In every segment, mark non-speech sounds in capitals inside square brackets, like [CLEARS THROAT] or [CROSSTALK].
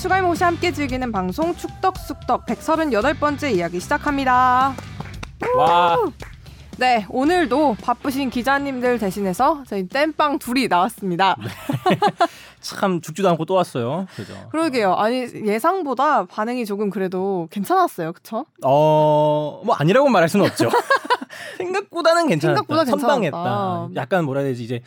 추가임없이 함께 즐기는 방송 축덕숙덕 138번째 이야기 시작합니다. 와. 네, 오늘도 바쁘신 기자님들 대신해서 저희 땜빵 둘이 나왔습니다. [LAUGHS] 참 죽지도 않고 또 왔어요. 그죠? 그러게요. 아니 예상보다 반응이 조금 그래도 괜찮았어요. 그쵸? 어, 뭐 아니라고 말할 수는 없죠. [LAUGHS] 생각보다는 괜찮았다. 생각보다. 선방했다. 약간 뭐라 해야 되지 이제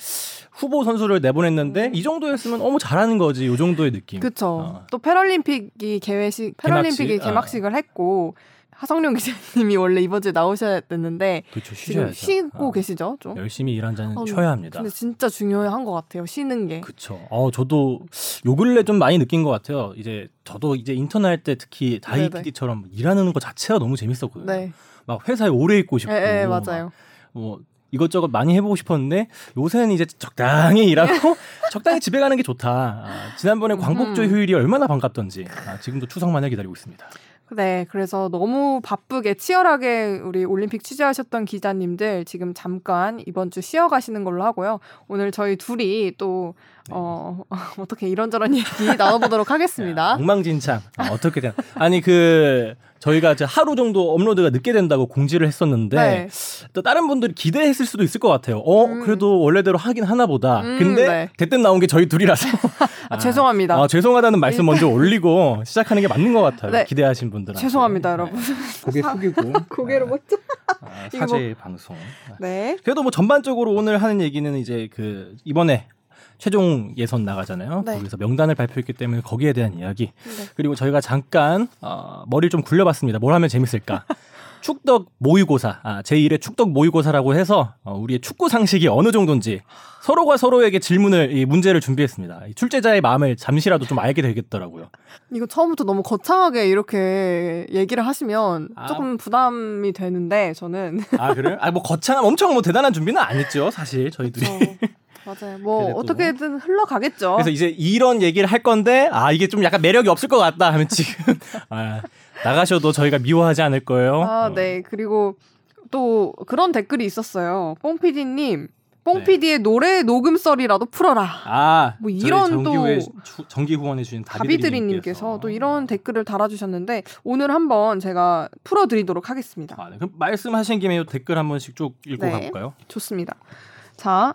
후보 선수를 내보냈는데 이 정도였으면 어머 잘하는 거지. 이 정도의 느낌. 그쵸. 어. 또 패럴림픽이 개회식, 패럴림픽이 개막식? 아. 개막식을 했고 하성룡 기자님이 원래 이번 주에 나오셔야 됐는데 그렇죠. 지금. 쉬고 어. 계시죠? 좀. 열심히 일한 자는 어, 쉬어야 합니다. 근데 진짜 중요한 것 같아요. 쉬는 게. 그쵸. 어, 저도 요 근래 좀 많이 느낀 것 같아요. 이제 저도 이제 인턴 할 때 특히 다이 네네. PD처럼 일하는 것 자체가 너무 재밌었거든요. 네. 막 회사에 오래 있고 싶고. 예, 예, 맞아요. 뭐 이것저것 많이 해보고 싶었는데 요새는 이제 적당히 일하고 [LAUGHS] 적당히 집에 가는 게 좋다. 아, 지난번에 광복절 음. 휴일이 얼마나 반갑던지 아, 지금도 추석만을 기다리고 있습니다. 네, 그래서 너무 바쁘게 치열하게 우리 올림픽 취재하셨던 기자님들 지금 잠깐 이번 주 쉬어 가시는 걸로 하고요. 오늘 저희 둘이 또 어, [LAUGHS] 어떻게 이런저런 얘기 나눠보도록 하겠습니다. 엉망진창 아, 어떻게 된? 아니 그 저희가 이제 하루 정도 업로드가 늦게 된다고 공지를 했었는데 네. 또 다른 분들이 기대했을 수도 있을 것 같아요. 어 음. 그래도 원래대로 하긴 하나 보다. 음, 근데 네. 대뜸 나온 게 저희 둘이라서 [LAUGHS] 아, 죄송합니다. 아, 죄송하다는 말씀 먼저 올리고 시작하는 게 맞는 것 같아요. 네. 기대하신 분들은 죄송합니다, 여러분. 고개 숙이고 [LAUGHS] 고개를 못 들- 아, 이거 사죄 방송. 네. 그래도 뭐 전반적으로 오늘 하는 얘기는 이제 그 이번에 최종 예선 나가잖아요. 네. 거기서 명단을 발표했기 때문에 거기에 대한 이야기. 네. 그리고 저희가 잠깐 어, 머리를 좀 굴려봤습니다. 뭘 하면 재밌을까? [LAUGHS] 축덕 모의고사, 아, 제1의 축덕 모의고사라고 해서 어, 우리의 축구 상식이 어느 정도인지 서로가 서로에게 질문을, 이 문제를 준비했습니다. 이 출제자의 마음을 잠시라도 좀 알게 되겠더라고요. 이거 처음부터 너무 거창하게 이렇게 얘기를 하시면 아. 조금 부담이 되는데 저는 아 그래요? 아 뭐 거창한 엄청 뭐 대단한 준비는 안 했죠, 사실 저희들이. 맞아요. 뭐 그래도. 어떻게든 흘러가겠죠. 그래서 이제 이런 얘기를 할 건데 아 이게 좀 약간 매력이 없을 것 같다 하면 지금 [LAUGHS] 아, 나가셔도 저희가 미워하지 않을 거예요. 아, 어. 네. 그리고 또 그런 댓글이 있었어요. 뽕피디님, 네. 뽕피디의 노래 녹음썰이라도 풀어라. 아, 뭐 이런 또 주- 정기 후원해 주신 다비드리님께서 또 이런 댓글을 달아주셨는데 오늘 한번 제가 풀어드리도록 하겠습니다. 아, 네. 그럼 말씀하신 김에 이 댓글 한 번씩 쭉 읽고 네. 가볼까요? 좋습니다. 자,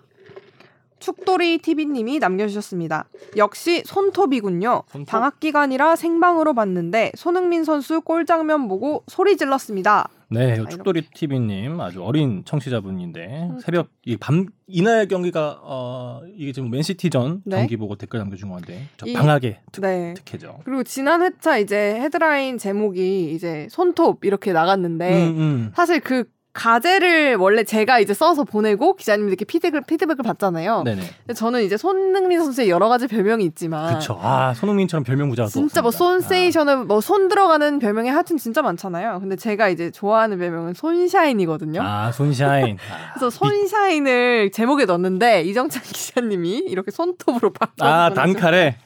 축돌이 TV님이 남겨주셨습니다. 역시 손톱이군요. 손톱? 방학 기간이라 생방으로 봤는데 손흥민 선수 골 장면 보고 소리 질렀습니다. 네, 이렇게. 축돌이 TV님 아주 어린 청취자분인데 음. 새벽 이밤 이날 경기가 어 이게 지금 맨시티전 네. 경기 보고 댓글 남겨준 건데 저 이- 방학에 특, 네. 특혜죠. 그리고 지난 회차 이제 헤드라인 제목이 이제 손톱 이렇게 나갔는데 음, 음. 사실 그 가제를 원래 제가 이제 써서 보내고 기자님들께 피드백을 피드백을 받잖아요. 네네. 근데 저는 이제 손흥민 선수의 여러 가지 별명이 있지만 그쵸. 아 손흥민처럼 별명 부자가 또 진짜 뭐. 손세이션을 뭐손 들어가는 별명이 하여튼 진짜 많잖아요. 근데 제가 이제 좋아하는 별명은 손샤인이거든요. 아, 손샤인. 아, [LAUGHS] 그래서 손샤인을 제목에 넣었는데 이정찬 기자님이 이렇게 손톱으로 바꿔 아 단칼에.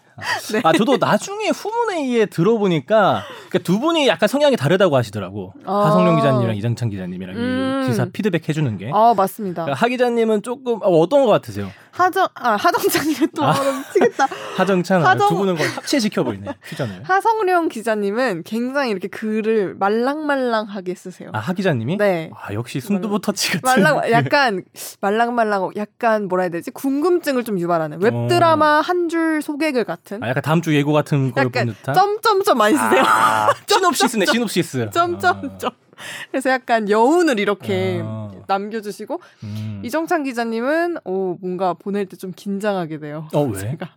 네. 아 저도 나중에 후문회의에 들어보니까 그러니까 두 분이 약간 성향이 다르다고 하시더라고. 아. 하성룡 기자님이랑 이정찬 기자님이랑 음. 이 기사 피드백 해주는 게. 아 맞습니다. 그러니까 하 기자님은 조금 어, 어떤 것 같으세요? 하정 아 하정찬이 또 아. 미치겠다. [LAUGHS] 하정찬 하정- 두 분은 거의 합체시켜 버리네 퓨전을. [LAUGHS] 하성룡 기자님은 굉장히 이렇게 글을 말랑말랑하게 쓰세요. 아하 기자님이? 네. 아 역시 순두부 터치 같은. 말랑 그- 약간 말랑말랑 약간 뭐라 해야 되지 궁금증을 좀 유발하는 웹 드라마 한 줄 소개글 같은 아, 약간 다음 주 예고 같은 걸본 약간 듯한. 점점점 많이 쓰세요. [LAUGHS] 아, 시놉시스네 시놉시스. 점점점. [LAUGHS] 그래서 약간 여운을 이렇게 아. 남겨주시고 음. 이정찬 기자님은 오 뭔가 보낼 때 좀 긴장하게 돼요. 어 [LAUGHS] 왜? 제가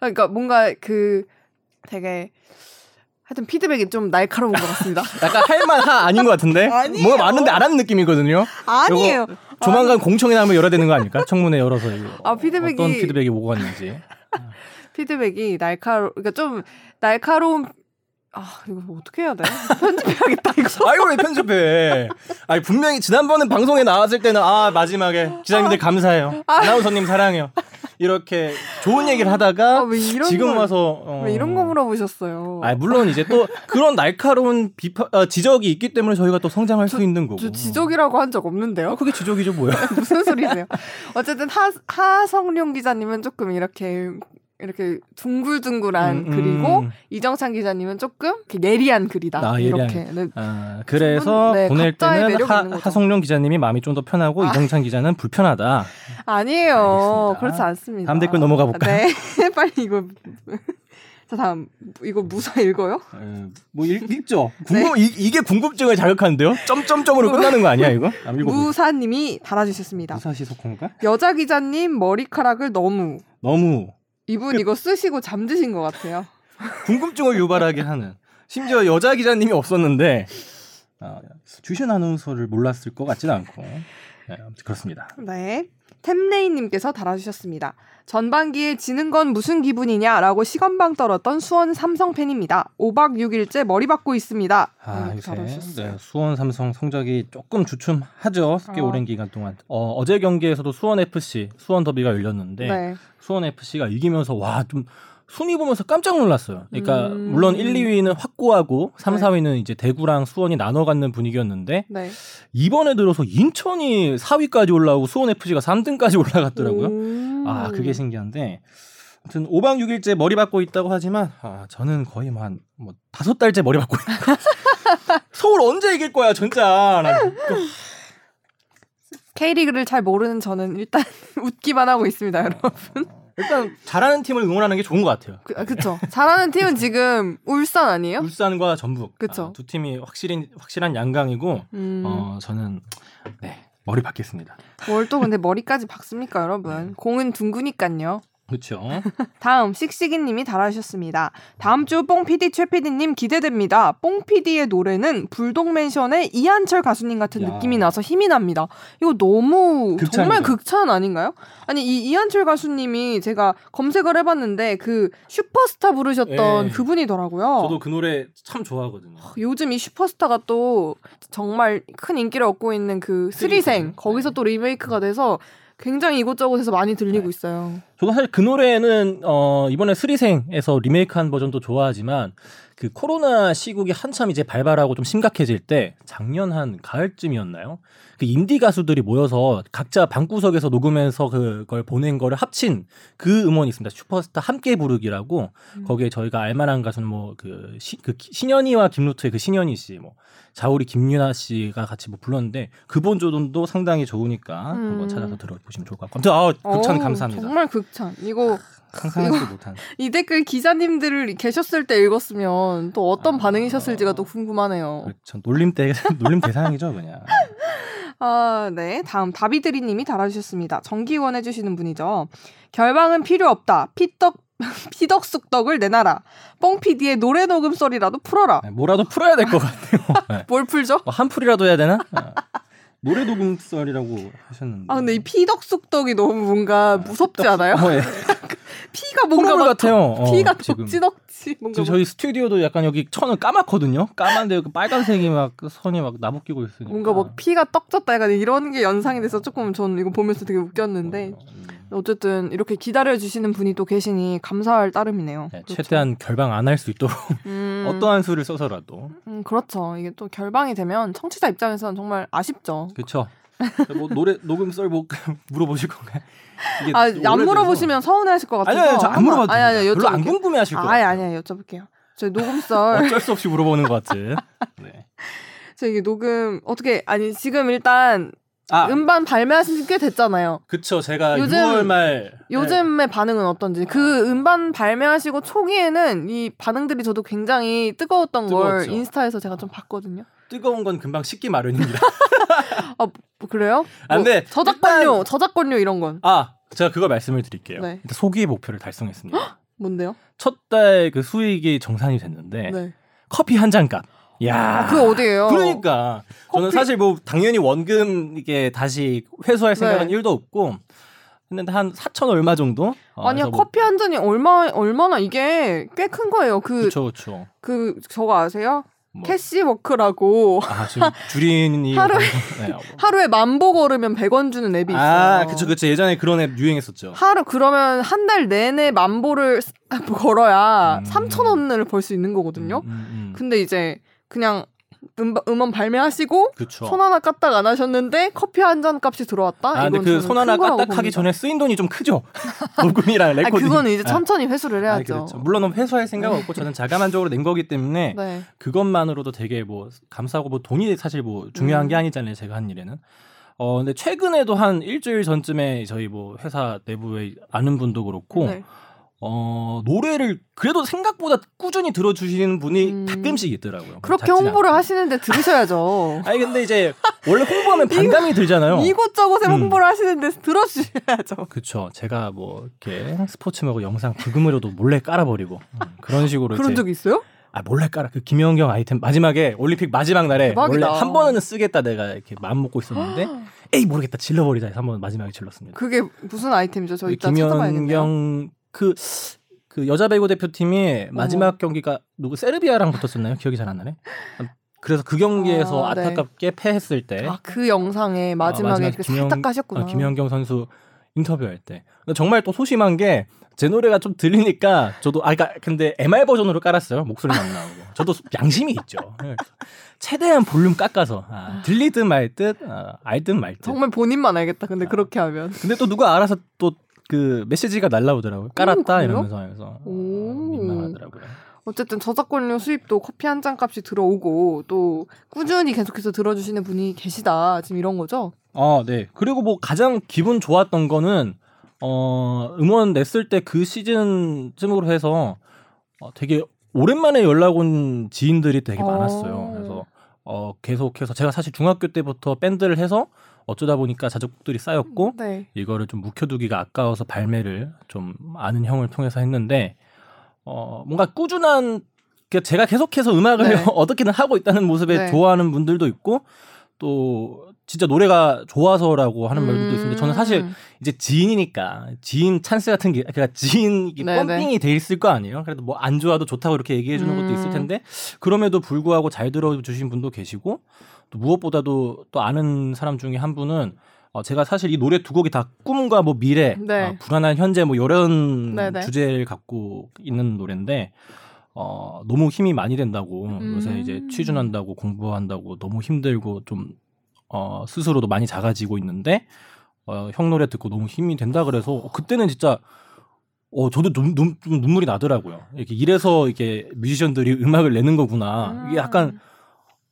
그러니까 뭔가 그 되게 하여튼 피드백이 좀 날카로운 것 같습니다. [LAUGHS] 약간 할만하 아닌 것 같은데? 뭐가 많은데 안 하는 느낌이거든요. 아니에요. 조만간 공청회 한번 열어야 되는 거 아닙니까? 청문회 열어서 이거 아, 피드백이- 어떤 피드백이 오고 갔는지. 피드백이 날카로 그러니까 좀 날카로운 아 이거 뭐 어떻게 해야 돼? 편집해야겠다 이거. [LAUGHS] 아이고 왜 편집해? 아니 분명히 지난번에 방송에 나왔을 때는 아 마지막에 기자님들 감사해요. 아 나운서님 사랑해요. 이렇게 좋은 얘기를 하다가 아, 지금 걸- 와서 어... 왜 이런 거 물어보셨어요? 아 물론 이제 또 그런 날카로운 비판 어, 지적이 있기 때문에 저희가 또 성장할 수 있는 거고. 저 지적이라고 한 적 없는데요. 아, 그게 지적이죠 뭐야? [LAUGHS] 무슨 소리세요? 어쨌든 하 하성룡 기자님은 조금 이렇게 이렇게 둥글둥글한 음, 음. 글이고 이정찬 기자님은 조금 이렇게 예리한 글이다. 아. 이렇게. 네. 아, 그래서 네, 보낼 때는 하. 하성룡 기자님이 마음이 좀 더 편하고 아. 이정찬 기자는 불편하다. 아니에요. 알겠습니다. 그렇지 않습니다. 다음 댓글 넘어가 볼까요? 네. [LAUGHS] 빨리 이거. [LAUGHS] 자, 다음. 이거 무사 읽어요? 에, 뭐 읽, 읽죠. 네. 궁금 이, 이게 궁금증을 자극하는데요. 점점점으로 끝나는 거 아니야 이거? 무사님이 달아주셨습니다. 무사시 속호인가? 여자 기자님 머리카락을 너무. 너무 이분 이거 쓰시고 잠드신 것 같아요. [LAUGHS] 궁금증을 유발하게 하는. 심지어 여자 기자님이 없었는데 아, 주신 아나운서를 몰랐을 것 같지는 않고 네, 아무튼 그렇습니다. 네. 템레이님께서 달아주셨습니다. 전반기에 지는 건 무슨 기분이냐라고 시건방 떨었던 수원 삼성 팬입니다. 5박 6일째 머리 박고 있습니다. 아, 이렇게 요새. 네, 수원 삼성 성적이 조금 주춤하죠. 꽤 어. 오랜 기간 동안. 어, 어제 경기에서도 수원 FC, 수원 더비가 열렸는데 네. 수원 FC가 이기면서 와 좀 순위 보면서 깜짝 놀랐어요. 그러니까 음. 물론 1, 2위는 확고하고 3, 네. 4위는 이제 대구랑 수원이 나눠 갖는 분위기였는데 네. 이번에 들어서 인천이 4위까지 올라오고 수원 FC가 3등까지 올라갔더라고요. 음. 아, 그게 신기한데. 아무튼 5박 6일째 머리 받고 있다고 하지만 아, 저는 거의 뭐한뭐 다섯 달째 머리 받고 있는 거. 서울 언제 이길 거야, 진짜. 나 그- K리그를 잘 모르는 저는 일단 [LAUGHS] 웃기만 하고 있습니다, 여러분. 일단 잘하는 팀을 응원하는 게 좋은 것 같아요. 그, 그쵸. 잘하는 팀은 지금 울산 아니에요? 울산과 전북 그쵸. 아, 두 팀이 확실히 확실한 양강이고 음. 어, 저는 네 머리 받겠습니다. 뭘 또 근데 머리까지 박습니까, 여러분? 공은 둥그니깐요. 그렇죠. [LAUGHS] 다음 씩씩이님이 달아주셨습니다. 다음 주 뽕PD 최PD님 기대됩니다. 뽕PD의 노래는 불독맨션의 이한철 가수님 같은 야. 느낌이 나서 힘이 납니다. 이거 너무 극찬이죠. 정말 극찬 아닌가요? 아니 이 이한철 가수님이 제가 검색을 해봤는데 그 슈퍼스타 부르셨던 예. 그분이더라고요. 저도 그 노래 참 좋아하거든요. 요즘 이 슈퍼스타가 또 정말 큰 인기를 얻고 있는 그 스리생 스리생. 거기서 네. 또 리메이크가 돼서 굉장히 이곳저곳에서 많이 들리고 네. 있어요. 저도 사실 그 노래는 어, 이번에 스리생에서 리메이크한 버전도 좋아하지만 그 코로나 시국이 한참 이제 발발하고 좀 심각해질 때 작년 한 가을쯤이었나요? 그 인디 가수들이 모여서 각자 방구석에서 녹음해서 그걸 보낸 거를 합친 그 음원이 있습니다. 슈퍼스타 함께 부르기라고 음. 거기에 저희가 알만한 가수는 뭐그 그 신현이와 김루트의 그 신현이 씨, 뭐 자우리 김윤아 씨가 같이 뭐 불렀는데 그 버전도 상당히 좋으니까 음. 한번 찾아서 들어보시면 좋을 것 같고. 아무튼 아, 극찬 감사합니다. 정말 극찬. 이거 상상하지 못한. [LAUGHS] 이 댓글 기자님들 계셨을 때 읽었으면 또 어떤 아. 반응이셨을지가 또 궁금하네요. 그렇죠. 놀림 대 [LAUGHS] 놀림 대상이죠, 그냥. 아, 네. 다음 다비드리 님이 달아주셨습니다. 정기원 해주시는 분이죠. 결방은 필요 없다. 피떡, [LAUGHS] 피덕숙덕을 내놔라. 뽕피디의 노래 녹음 소리라도 풀어라. 네, 뭐라도 풀어야 될 것 같아요. 네. 뭘 풀죠? 뭐 한 풀이라도 해야 되나? 아, 노래 녹음설이라고 하셨는데. 아, 근데 이 피덕숙덕이 너무 뭔가 무섭지 않아요? 어, 예. 피가 뭔가 막 같아요. 어, 피가 지금. 덕지덕지 뭔가 지금 저희 스튜디오도 약간 여기 천은 까맣거든요. 까만데 그 빨간색이 막그 선이 막 나부끼고 있으니까. 뭔가 뭐 피가 떡졌다 약간 이런 게 연상이 돼서 조금 저는 이거 보면서 되게 웃겼는데 음. 어쨌든 이렇게 기다려 주시는 분이 또 계시니 감사할 따름이네요. 네, 그렇죠. 최대한 결방 안 할 수 있도록 음, [LAUGHS] 어떠한 수를 써서라도 음, 그렇죠. 이게 또 결방이 되면 청취자 입장에서는 정말 아쉽죠. 그렇죠. 뭐 노래 녹음설 뭐 [LAUGHS] 물어보실 건가요? 이게 아. 안 물어보시면 서운해하실 것 같아서. 아니요, 아니요, 저안 물어봐도 아니, 아니. 별로 안. 궁금해하실 것 아니. 아니야, 여쭤볼게요. 저 녹음 썰, [LAUGHS] 어쩔 수 없이 물어보는 것 같은. [LAUGHS] 네. 저 이게 녹음 어떻게 아니 지금 일단 아, 음반 발매하신 지 꽤 됐잖아요. 그쵸. 제가 요즘- 6월 말 요즘의 반응은 어떤지 그 음반 발매하시고 초기에는 이 반응들이 저도 굉장히 뜨거웠던 걸 뜨거웠죠. 인스타에서 제가 좀 봤거든요. 뜨거운 건 금방 식기 마련입니다. [LAUGHS] 아뭐 그래요? 아, 뭐 근데 저작권료, 일단- 저작권료 이런 건 아, 제가 그거 말씀을 드릴게요. 네. 일단 소기의 목표를 달성했습니다. 뭔데요? 첫 달 그 수익이 정산이 됐는데 네. 커피 한 잔 값. 야. 아, 그게 어디예요? 그러니까 저는 커피- 사실 뭐 당연히 원금 이게 다시 회수할 생각은 네. 1도 없고 했는데 한 4천 얼마 정도? 어, 아니야 뭐- 커피 한 잔이 얼마 얼마나 이게 꽤 큰 거예요. 그그 그쵸 그쵸. 저거 아세요? 뭐. 캐시워크라고 아 줄인이 하루에- [LAUGHS] 네, 뭐. 하루에 만보 걸으면 100원 주는 앱이 있어요. 아 그쵸 그쵸 예전에 그런 앱 유행했었죠. 하루 그러면 한 달 내내 만보를 [LAUGHS] 걸어야 음. 3천 원을 벌 수 있는 거거든요. 음, 음, 음. 근데 이제 그냥 음, 음원 발매하시고 그쵸. 손 하나 까딱 안 하셨는데 커피 한 잔 값이 들어왔다. 아, 근데 그 손 하나 까딱하기. 전에 쓰인 돈이 좀 크죠. [LAUGHS] 녹음이랑 아, 레코딩. 그거는 이제 아, 천천히 회수를 아, 해야죠. 그렇죠. 물론 회수할 생각 은 없고 저는 자기만족으로 낸 거기 때문에 네. 그것만으로도 되게 뭐 감사하고 뭐 돈이 사실 뭐 중요한 음. 게 아니잖아요. 제가 한 일에는. 어 근데 최근에도 한 일주일 전쯤에 저희 뭐 회사 내부에 아는 분도 그렇고 네. 어 노래를 그래도 생각보다 꾸준히 들어주시는 분이 음. 가끔씩 있더라고요. 그렇게 홍보를 않고. 하시는데 들으셔야죠. [LAUGHS] 아니 근데 이제 원래 홍보하면 반감이 들잖아요. 이곳저곳에 음. 홍보를 하시는데 들어주셔야죠. 그쵸. 제가 뭐 이렇게 스포츠 먹고 영상 불금으로도 몰래 깔아버리고 음, 그런 식으로 그런 적 있어요? 아 몰래 깔아 그 김연경 아이템 마지막에 올림픽 마지막 날에 대박이다. 원래 한 번은 쓰겠다 내가 이렇게 마음 먹고 있었는데 [GASPS] 에이 모르겠다 질러버리자 해서 한 번 마지막에 질렀습니다. 그게 무슨 아이템이죠? 저그 이따 찾아봐야겠네요. 김연경 그, 그 여자 배구 대표팀이 마지막 경기가 누구 세르비아랑 붙었었나요? 기억이 잘 안 나네. 그래서 그 경기에서 아, 아, 네. 타깝게 패했을 때 아, 그 영상에 마지막에 마지막에 이렇게 김연- 살짝 까셨구나. 어, 김연경 선수 인터뷰할 때 정말 또 소심한 게 제 노래가 좀 들리니까 저도 아 그러니까 근데 MR 버전으로 깔았어요 목소리는 안 나오고 저도 양심이 있죠 그래서 최대한 볼륨 깎아서 아, 들리든 말듯 아, 알든 말듯 정말 본인만 알겠다. 근데 그렇게 하면. 근데 또 누가 알아서 또 그 메시지가 날라오더라고요 깔았다 그래요? 이러면서 어, 오. 민망하더라고요 어쨌든 저작권료 수입도 커피 한 잔 값이 들어오고 또 꾸준히 계속해서 들어주시는 분이 계시다. 지금 이런 거죠? 아, 네. 그리고 뭐 가장 기분 좋았던 거는 어, 음원 냈을 때 그 시즌쯤으로 해서 어, 되게 오랜만에 연락 온 지인들이 되게 어. 많았어요. 그래서 어, 계속해서 제가 사실 중학교 때부터 밴드를 해서 어쩌다 보니까 자작곡들이 쌓였고 네. 이거를 좀 묵혀두기가 아까워서 발매를 좀 아는 형을 통해서 했는데 어 뭔가 꾸준한 그 제가 계속해서 음악을 네. [LAUGHS] 어떻게든 하고 있다는 모습에 네. 좋아하는 분들도 있고 또 진짜 노래가 좋아서라고 하는 분들도 있는데 저는 사실 음. 이제 지인이니까 지인 찬스 같은 게 그러니까 지인 이게 네네. pumping이 돼 있을 거 아니에요. 그래도 뭐 안 좋아도 좋다고 이렇게 얘기해 주는 것도 있을 음. 텐데 그럼에도 불구하고 잘 들어 주신 분도 계시고 또 무엇보다도 또 아는 사람 중에 한 분은 어, 제가 사실 이 노래 두 곡이 다 꿈과 뭐 미래, 네. 어, 불안한 현재 뭐 이런 네네. 주제를 갖고 있는 노래인데 어, 너무 힘이 많이 된다고 음. 요새 이제 취준한다고 공부한다고 너무 힘들고 좀 어, 스스로도 많이 작아지고 있는데 어, 형 노래 듣고 너무 힘이 된다 그래서 어, 그때는 진짜 어 저도 눈, 눈, 좀 눈물이 나더라고요. 이렇게 이래서 이게 뮤지션들이 음악을 내는 거구나. 이게 약간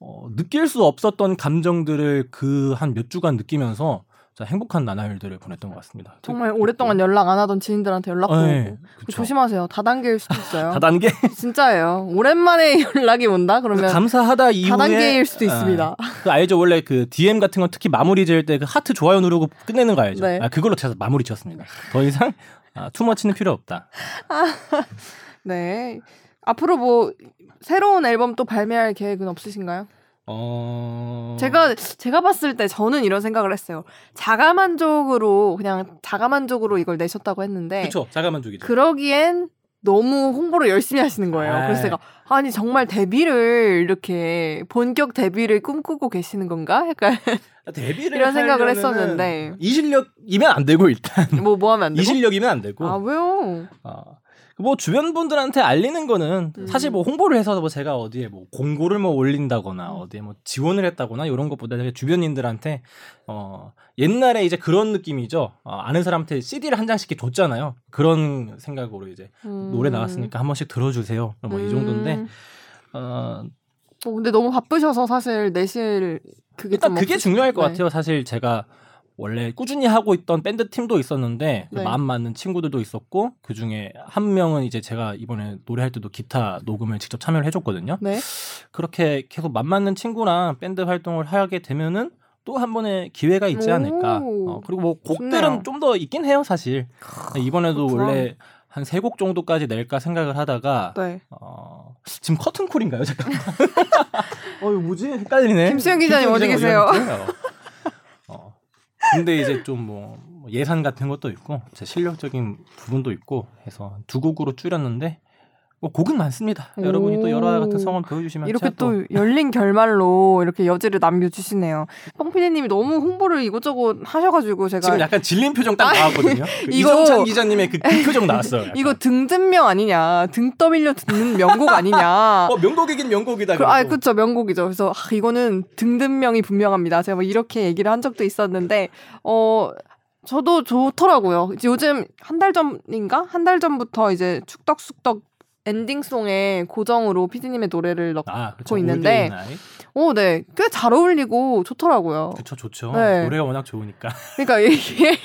어, 느낄 수 없었던 감정들을 그 한 몇 주간 느끼면서 진짜 행복한 나날들을 보냈던 것 같습니다. 정말 오랫동안 연락 안 하던 지인들한테 연락 오고 네. 조심하세요. 다단계일 수도 있어요. [LAUGHS] 다단계 진짜예요. 오랜만에 [LAUGHS] 연락이 온다 그러면 감사하다 이후에 다단계일 수도 있습니다. 아, 그 알죠 원래 그 DM 같은 거 특히 마무리 지을 때 그 하트 좋아요 누르고 끝내는 거 알죠? 네. 아, 그걸로 제가 마무리 지었습니다. 더 이상 아, 투머치는 필요 없다. [LAUGHS] 네. 앞으로 뭐 새로운 앨범 또 발매할 계획은 없으신가요? 어... 제가 제가 봤을 때 저는 이런 생각을 했어요. 자가 만족으로 그냥 자가 만족으로 이걸 내셨다고 했는데 그렇죠 자가 만족이죠. 그러기엔 너무 홍보를 열심히 하시는 거예요. 아. 그래서 제가 아니 정말 데뷔를 이렇게 본격 데뷔를 꿈꾸고 계시는 건가? 약간 데뷔를 이런 생각을 했었는데. 이 실력이면 안 되고 일단 뭐뭐 하면 안이 되고? 실력이면 안 되고 아 왜요? 어, 뭐 주변 분들한테 알리는 거는 음. 사실 뭐 홍보를 해서 뭐 제가 어디에 뭐 공고를 뭐 올린다거나 음. 어디에 뭐 지원을 했다거나 이런 것보다는 주변인들한테 어 옛날에 이제 그런 느낌이죠. 어, 아는 사람한테 CD를 한 장씩 줬잖아요. 그런 생각으로 이제 음. 노래 나왔으니까 한 번씩 들어주세요. 뭐 이 정도인데 음. 어, 어, 근데 너무 바쁘셔서 사실 내실 그게 일단 좀 그게 중요할 것 네. 같아요. 사실 제가 원래 꾸준히 하고 있던 밴드 팀도 있었는데 그 네. 마음 맞는 친구들도 있었고 그 중에 한 명은 이제 제가 이번에 노래할 때도 기타 녹음을 직접 참여를 해줬거든요. 네. 그렇게 계속 맘 맞는 친구랑 밴드 활동을 하게 되면은 또 한 번의 기회가 있지 않을까. 오. 어, 그리고 뭐. 곡들은 좀 더 있긴 해요, 사실. 이번에도 그렇구나. 원래 한 세 곡 정도까지 낼까 생각을 하다가 네. 어, 지금 커튼콜인가요? 잠깐만. [LAUGHS] [LAUGHS] 어, 이거 뭐지? 헷갈리네. 김수영 기자님 어디 계세요? 근데 이제 좀 뭐 예산 같은 것도 있고 제 실력적인 부분도 있고 해서 두 곡으로 줄였는데 뭐 곡은 많습니다. 오. 여러분이 또 여러 같은 성원 보여주시면 이렇게 또 열린 결말로 이렇게 여지를 남겨주시네요. 펑피디님이 너무 홍보를 이것저것 하셔가지고 제가 지금 약간 질린 표정 딱 나왔거든요. [LAUGHS] 그 이정찬 기자님의 그, 그 표정 나왔어요. 약간. 이거 등 듣명 아니냐, 등 떠밀려 듣는 명곡 아니냐. [LAUGHS] 어 명곡이긴 명곡이다. 그, 아. 그쵸, 명곡이죠. 그래서 아, 이거는 등등명이 분명합니다. 제가 뭐 이렇게 얘기를 한 적도 있었는데, 어, 저도 좋더라고요. 이제 요즘 한 달 전인가? 한 달 전부터 이제 축덕숙덕 엔딩송에 고정으로 피디님의 노래를 넣고 아, 그렇죠. 고 있는데 오, 네. 꽤 잘 어울리고 좋더라고요. 그쵸 좋죠. 네. 노래가 워낙 좋으니까 그러니까 이게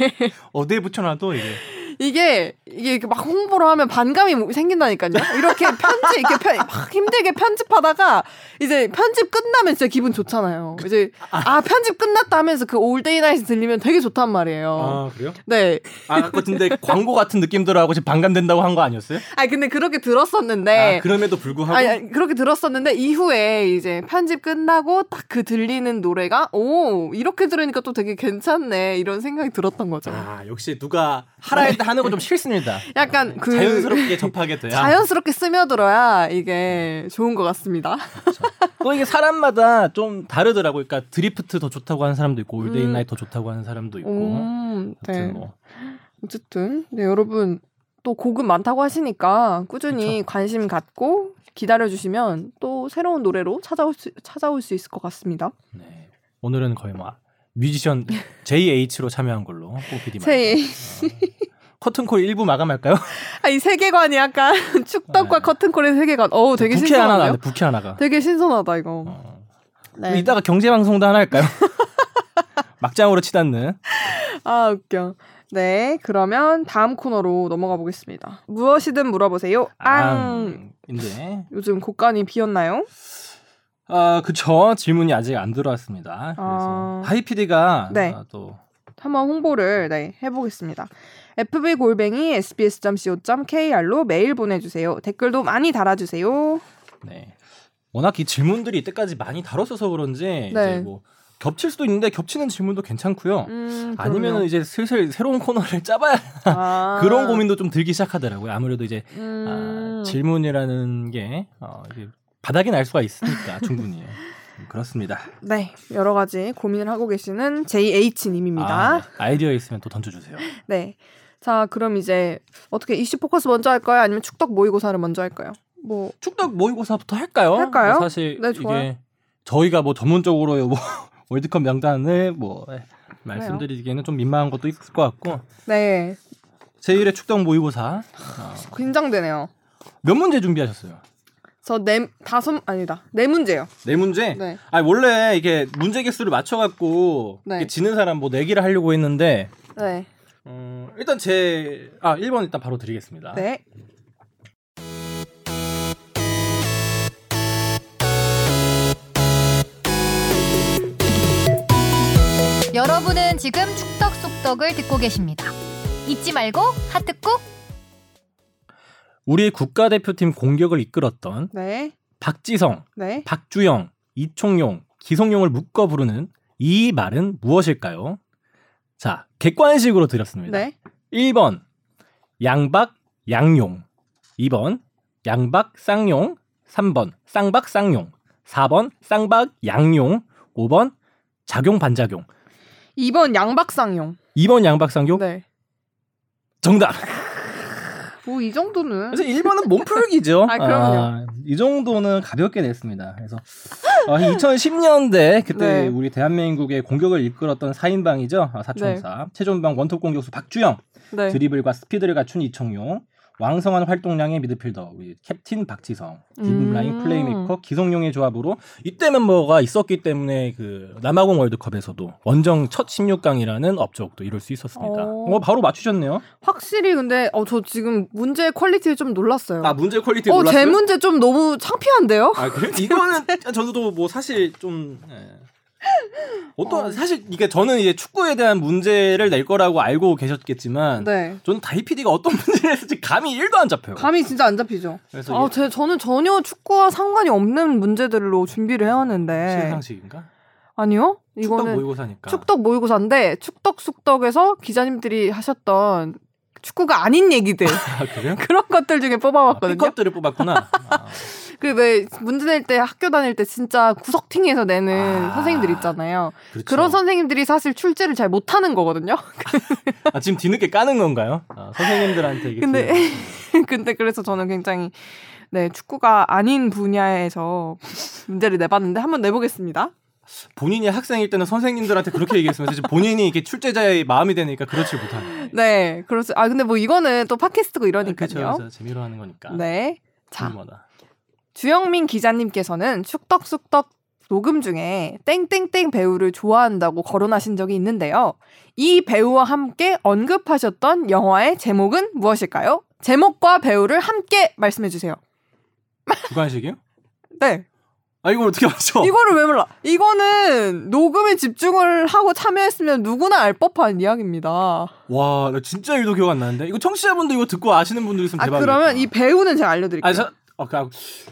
어디에 붙여놔도 이게 이게 이게 이렇게 막 홍보를 하면 반감이 생긴다니까요. 이렇게 편집 이렇게 편, 막 힘들게 편집하다가 이제 편집 끝나면 진짜 기분 좋잖아요. 이제 아 편집 끝났다 하면서 그 올데이 나이트 들리면 되게 좋단 말이에요. 아 그래요? 네. 아 근데 광고 같은 느낌들하고 지금 반감된다고 한 거 아니었어요? 아니 근데 그렇게 들었었는데 아 그럼에도 불구하고 아니, 아니, 그렇게 들었었는데 이후에 이제 편집 끝나고 딱 그 들리는 노래가 오 이렇게 들으니까 또 되게 괜찮네 이런 생각이 들었던 거죠. 아 역시 누가 하라 할때 하는 거 좀 싫습니다. 약간 그 자연스럽게 접하게 돼야 자연스럽게 스며들어야 이게 좋은 것 같습니다. 또 이게 사람마다 좀 다르더라고요. 그러니까 드리프트 더 좋다고 하는 사람도 있고 All Day 음. Night 더 좋다고 하는 사람도 있고. 음, 네. 아무튼 뭐 어쨌든 네 여러분 또 곡은 많다고 하시니까 꾸준히 관심 갖고 기다려 주시면 또 새로운 노래로 찾아올 수 찾아올 수 있을 것 같습니다. 네. 오늘은 거의 뭐 뮤지션 [LAUGHS] JH로 참여한 걸로 뽀피디 JH. 커튼콜 1부 마감할까요? 아, 이 세계관이 약간 [LAUGHS] 축덕과 네. 커튼콜의 세계관. 어우 되게 부캐 하나 신선한데요? 나왔는데 부캐 하나가. 되게 신선하다 이거. 어. 네. 이따가 경제 방송도 하나 할까요? [LAUGHS] 막장으로 치닫는. 아 웃겨. 네 그러면 다음 코너로 넘어가 보겠습니다. 무엇이든 물어보세요. 앙. 인데 요즘 곡간이 비었나요? 아 그쵸 질문이 아직 안 들어왔습니다. 그래서 아. 하이피디가 네. 아, 또 한번 홍보를 네, 해보겠습니다. Fb 골뱅이 sbs.co.kr로 메일 보내주세요. 댓글도 많이 달아주세요. 네. 워낙 이 질문들이 이때까지 많이 다뤘어서 그런지 네. 이제 뭐 겹칠 수도 있는데 겹치는 질문도 괜찮고요. 음, 아니면은 이제 슬슬 새로운 코너를 짜봐야 아, [LAUGHS] 그런 고민도 좀 들기 시작하더라고요. 아무래도 이제 음, 아, 질문이라는 게 어, 바닥이 날 수가 있으니까 [LAUGHS] 충분히 음, 그렇습니다. 네 여러 가지 고민을 하고 계시는 JH님입니다. 아, 네. 아이디어 있으면 또 던져주세요. 네. 자 그럼 이제 어떻게 이슈 포커스 먼저 할까요? 아니면 축덕 모의고사를 먼저 할까요? 뭐 축덕 모의고사부터 할까요? 할까요? 뭐 사실 네. 이게 저희가 뭐 전문적으로 뭐 [LAUGHS] 월드컵 명단을 뭐 예, 말씀드리기에는 좀 민망한 것도 있을 것 같고 네. 제1회 축덕 모의고사 어, 긴장되네요. 몇 문제 준비하셨어요? 저네 다섯 아니다 네 문제요. 네 문제? 네. 아 원래 이게 문제 개수를 맞춰갖고 네. 지는 사람 뭐 내기를 하려고 했는데 네. 음, 일단 제 아 1번 일단 바로 드리겠습니다. 네. 여러분은 지금 축덕 속덕을 듣고 계십니다. 잊지 말고 하트 꾹. 우리 국가대표팀 공격을 이끌었던 네. 박지성, 네. 박주영, 이총용, 기성용을 묶어 부르는 이 말은 무엇일까요? 자, 객관식으로 드렸습니다. 네. 1번 양박 양용 2번 양박 쌍용 3번 쌍박 쌍용 4번 쌍박 양용 5번 작용 반작용 2번 양박쌍용. 2번 양박쌍용 네. 정답. 뭐이 정도는 그래서 1번은 몸풀기죠. [LAUGHS] 아, 그럼요. 이 정도는 가볍게 냈습니다. 그래서 어, 2010년대 그때 네. 우리 대한민국의 공격을 이끌었던 4인방이죠. 아, 사총사. 최전방 원톱 공격수 박주영, 네. 드리블과 스피드를 갖춘 이청용, 왕성한 활동량의 미드필더 우리 캡틴 박지성, 음. deep-lying playmaker 기성용의 조합으로 이때 멤버가 있었기 때문에 그 남아공 월드컵에서도 원정 첫 16강이라는 업적도 이룰 수 있었습니다. 어. 어, 바로 맞추셨네요. 확실히 근데 어 저 지금 문제 quality에 좀 놀랐어요. 아 문제 quality 어, 몰랐어요? 제 문제 좀 너무 창피한데요? 아 그래? 이거는 저도 뭐 사실 좀 예. 어떤 어. 사실 이게 저는 이제 축구에 대한 문제를 낼 거라고 알고 계셨겠지만 네. 저는 다이 PD가 어떤 문제를 했을지 감이 1도 안 잡혀요. 감이 진짜 안 잡히죠. 그래서 아, 제, 저는 전혀 축구와 상관이 없는 문제들로 준비를 해왔는데. 실상식인가? 아니요? 축덕 이거는 모의고사니까. 축덕 모의고사인데 축덕 숙덕에서 기자님들이 하셨던 축구가 아닌 얘기들 [LAUGHS] 아, 그래요? [LAUGHS] 그런 것들 중에 아, 뽑아봤거든요. 픽업들을 뽑았구나. 아, [LAUGHS] 그 왜 문제 낼 때 학교 다닐 때 진짜 구석탱이에서 내는 아, 선생님들 있잖아요. 그렇죠. 그런 선생님들이 사실 출제를 잘 못하는 거거든요. [LAUGHS] 아, 지금 뒤늦게 까는 건가요? 아, 선생님들한테 이게 근데 그- [LAUGHS] 근데 그래서 저는 굉장히 네 축구가 아닌 분야에서 문제를 내봤는데 한번 내보겠습니다. 본인이 학생일 때는 선생님들한테 그렇게 얘기했으면 사실 본인이 이게 출제자의 마음이 되니까 그렇지 못하는. 네, 그렇습. 아 근데 뭐 이거는 또 팟캐스트고 이러니까요. 그렇죠. 재미로 하는 거니까. 네, 자. 주영민 기자님께서는 축덕숙덕 녹음 중에 땡땡땡 배우를 좋아한다고 거론하신 적이 있는데요. 이 배우와 함께 언급하셨던 영화의 제목은 무엇일까요? 제목과 배우를 함께 말씀해 주세요. 주관식이요? [LAUGHS] 네. 아 이걸 어떻게 맞춰? 이거를 왜 몰라? 이거는 녹음에 집중을 하고 참여했으면 누구나 알 법한 이야기입니다. 와, 나 진짜 일도 기억 안 나는데. 이거 청취자분들 이거 듣고 아시는 분들 있으면 아 대박이겠다. 그러면 이 배우는 제가 알려드릴게요. 아, 저, 어, 그, 아,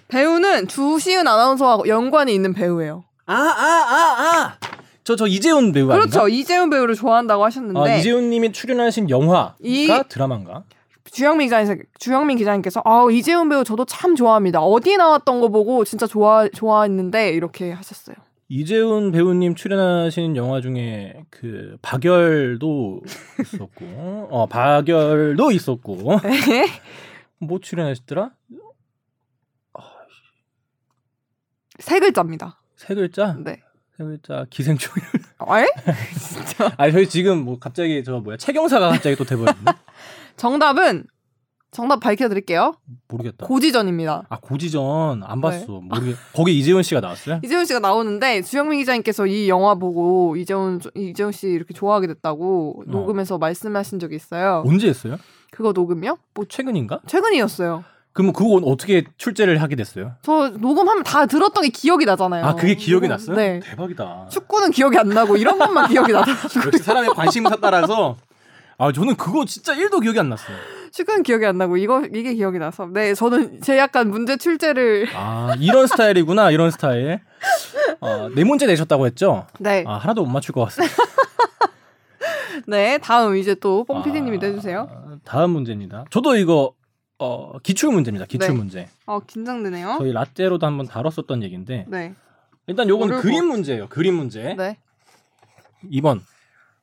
배우는 주시은 아나운서와 연관이 있는 배우예요. 아, 아, 아. 저, 저 이재훈 배우 그렇죠. 아닌가? 이재훈 배우를 좋아한다고 하셨는데 아, 이재훈 님이 출연하신 영화가 이- 드라마인가? 주영민 기자님, 주영민 기자님께서 아 이재훈 배우 저도 참 좋아합니다. 어디 나왔던 거 보고 진짜 좋아 좋아했는데 이렇게 하셨어요. 이재훈 배우님 출연하신 영화 중에 그 박열도 [LAUGHS] 있었고, 어 박열도 있었고, 네. 뭐 출연하셨더라? 세 글자입니다. 세 글자? 네. 세 글자 기생충. 에? [LAUGHS] 진짜. 아 저희 지금 뭐 갑자기 저 뭐야 최경사가 갑자기 또 돼버렸네. [LAUGHS] 정답은 정답 밝혀드릴게요. 모르겠다. 고지전입니다. 아 고지전 안 네. 봤어. 모르겠. 거기 이재훈 씨가 나왔어요? [LAUGHS] 이재훈 씨가 나오는데 주영민 기자님께서 이 영화 보고 이재훈 이재훈 씨 이렇게 좋아하게 됐다고 어. 녹음에서 말씀하신 적이 있어요. 언제 했어요? 그거 녹음요? 뭐 최근인가? 최근이었어요. 그럼 그거 어떻게 출제를 하게 됐어요? 저 녹음하면 다 들었던 게 기억이 나잖아요. 아 그게 기억이 녹음- 났어요? 네. 대박이다. 축구는 기억이 안 나고 이런 것만 [LAUGHS] 기억이 나더라고요. 역시 사람의 관심사 따라서 아 저는 그거 진짜 1도 기억이 안 났어요. 축구는 기억이 안 나고 이거 이게 기억이 나서 네 저는 제 약간 문제 출제를 아 이런 스타일이구나 이런 스타일. 어, 네 문제 내셨다고 했죠? 네 아 하나도 못 맞출 것 같습니다. [LAUGHS] 네, 다음 이제 또 뽕피디님이 내주세요. 아, 다음 문제입니다. 저도 이거 어, 기출 문제입니다. 기출 네. 문제. 어 긴장되네요. 저희 라떼로도 한번 다뤘었던 얘기인데 네, 일단 요건 어려울 그림 것 문제예요. 그림 문제. 네, 2번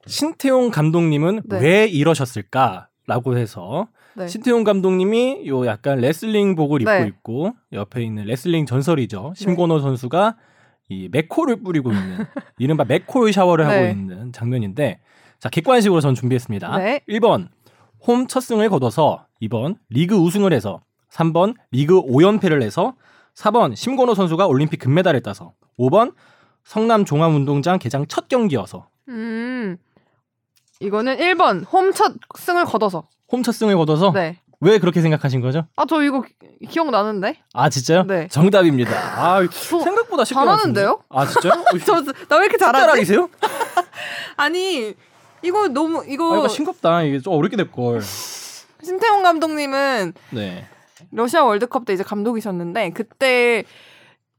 신태용 감독님은 네. 왜 이러셨을까 라고 해서 네. 신태용 감독님이 요 약간 레슬링복을 입고 네. 있고 옆에 있는 레슬링 전설이죠 심건호 선수가 이 맥코를 뿌리고 있는 [LAUGHS] 이른바 맥코 샤워를 하고 네. 있는 장면인데 자 객관식으로 전 준비했습니다. 네. 1번 홈 첫 승을 거둬서 2번 리그 우승을 해서 3번 리그 5연패를 해서 4번 심건호 선수가 올림픽 금메달을 따서 5번 성남 종합운동장 개장 첫 경기여서 음 이거는 1번 홈첫 승을 거둬서. 홈첫 승을 거둬서 네. 왜 그렇게 생각하신 거죠? 아 저 이거 기- 기억나는데? 아 진짜요? 네. 정답입니다. 아저 생각보다 쉽게 잘하는데요? 맞추네. 아 진짜요? [LAUGHS] 저나 왜 이렇게 잘하지? 숟가락이세요? [LAUGHS] 아니 이거 너무 아 이거 이거 싱겁다. 이게 좀 어렵게 될 걸. 신태용 감독님은 네. 러시아 월드컵 때 이제 감독이셨는데 그때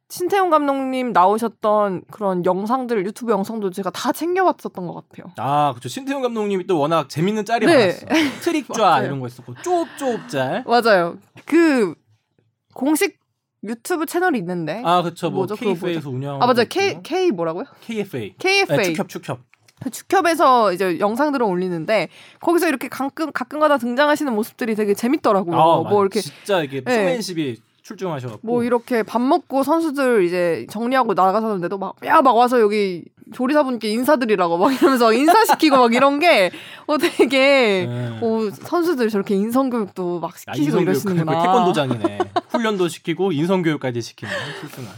신태용 감독님 나오셨던 그런 영상들 유튜브 영상도 제가 다 챙겨봤었던 것 같아요. 아 그렇죠. 신태용 감독님이 또 워낙 재밌는 짤이 네. 많았어. [LAUGHS] 트릭좌. 이런 거 있었고 쪼옵쪼옵 짤. 맞아요. 그 공식 유튜브 채널이 있는데 아, 아 그렇죠. 뭐 KFA에서 운영. 맞아요. K K 뭐라고요? KFA. KFA. 네, 축협 축협. 그 축협에서 이제 영상들을 올리는데 거기서 이렇게 가끔 가끔가다 등장하시는 모습들이 되게 재밌더라고요. 아, 뭐. 이렇게 진짜 이게 네. 쇼맨십이 출중하셔갖고. 뭐 이렇게 밥 먹고 선수들 이제 정리하고 나가서는데도 막 야 막 와서 여기 조리사분께 인사드리라고 막 이러면서 인사시키고 막 이런 게 어 되게 네. 어 선수들 저렇게 인성 교육도 막 아, 시키시고 이러시는구나. 태권도장이네. 훈련도 시키고 인성 교육까지 시키는 출중한.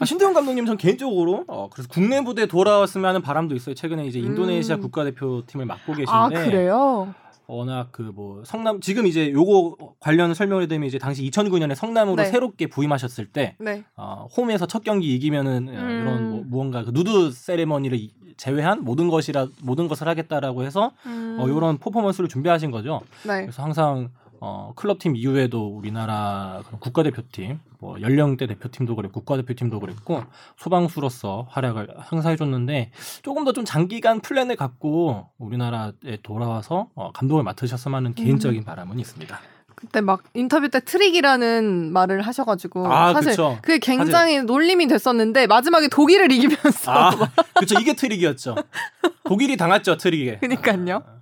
아, 신태용 감독님 전 개인적으로 어, 그래서 국내 부대 돌아왔으면 하는 바람도 있어요. 최근에 이제 인도네시아 음. 국가대표팀을 맡고 계신데 아 그래요? 워낙 그 뭐 성남 지금 이제 요거 관련 설명을 드리면 이제 당시 2009년에 성남으로 네. 새롭게 부임하셨을 때 네. 어, 홈에서 첫 경기 이기면은 어, 음. 이런 뭐, 무언가 그 누드 세레머니를 이- 제외한 모든 것이라 모든 것을 하겠다라고 해서 음, 어, 이런 퍼포먼스를 준비하신 거죠. 네. 그래서 항상 어, 클럽팀 이후에도 우리나라 국가대표팀, 뭐 연령대 대표팀도 그랬고 국가대표팀도 그랬고 소방수로서 활약을 항상 해줬는데 조금 더 좀 장기간 플랜을 갖고 우리나라에 돌아와서 어, 감독을 맡으셨으면 하는 개인적인 바람은 있습니다. 그때 막 인터뷰 때 트릭이라는 말을 하셔가지고 아, 사실 그쵸. 그게 굉장히 놀림이 됐었는데 마지막에 독일을 이기면서 아, 그렇죠. 이게 트릭이었죠. 독일이 당했죠, 트릭에. [LAUGHS] 그니까요. 아,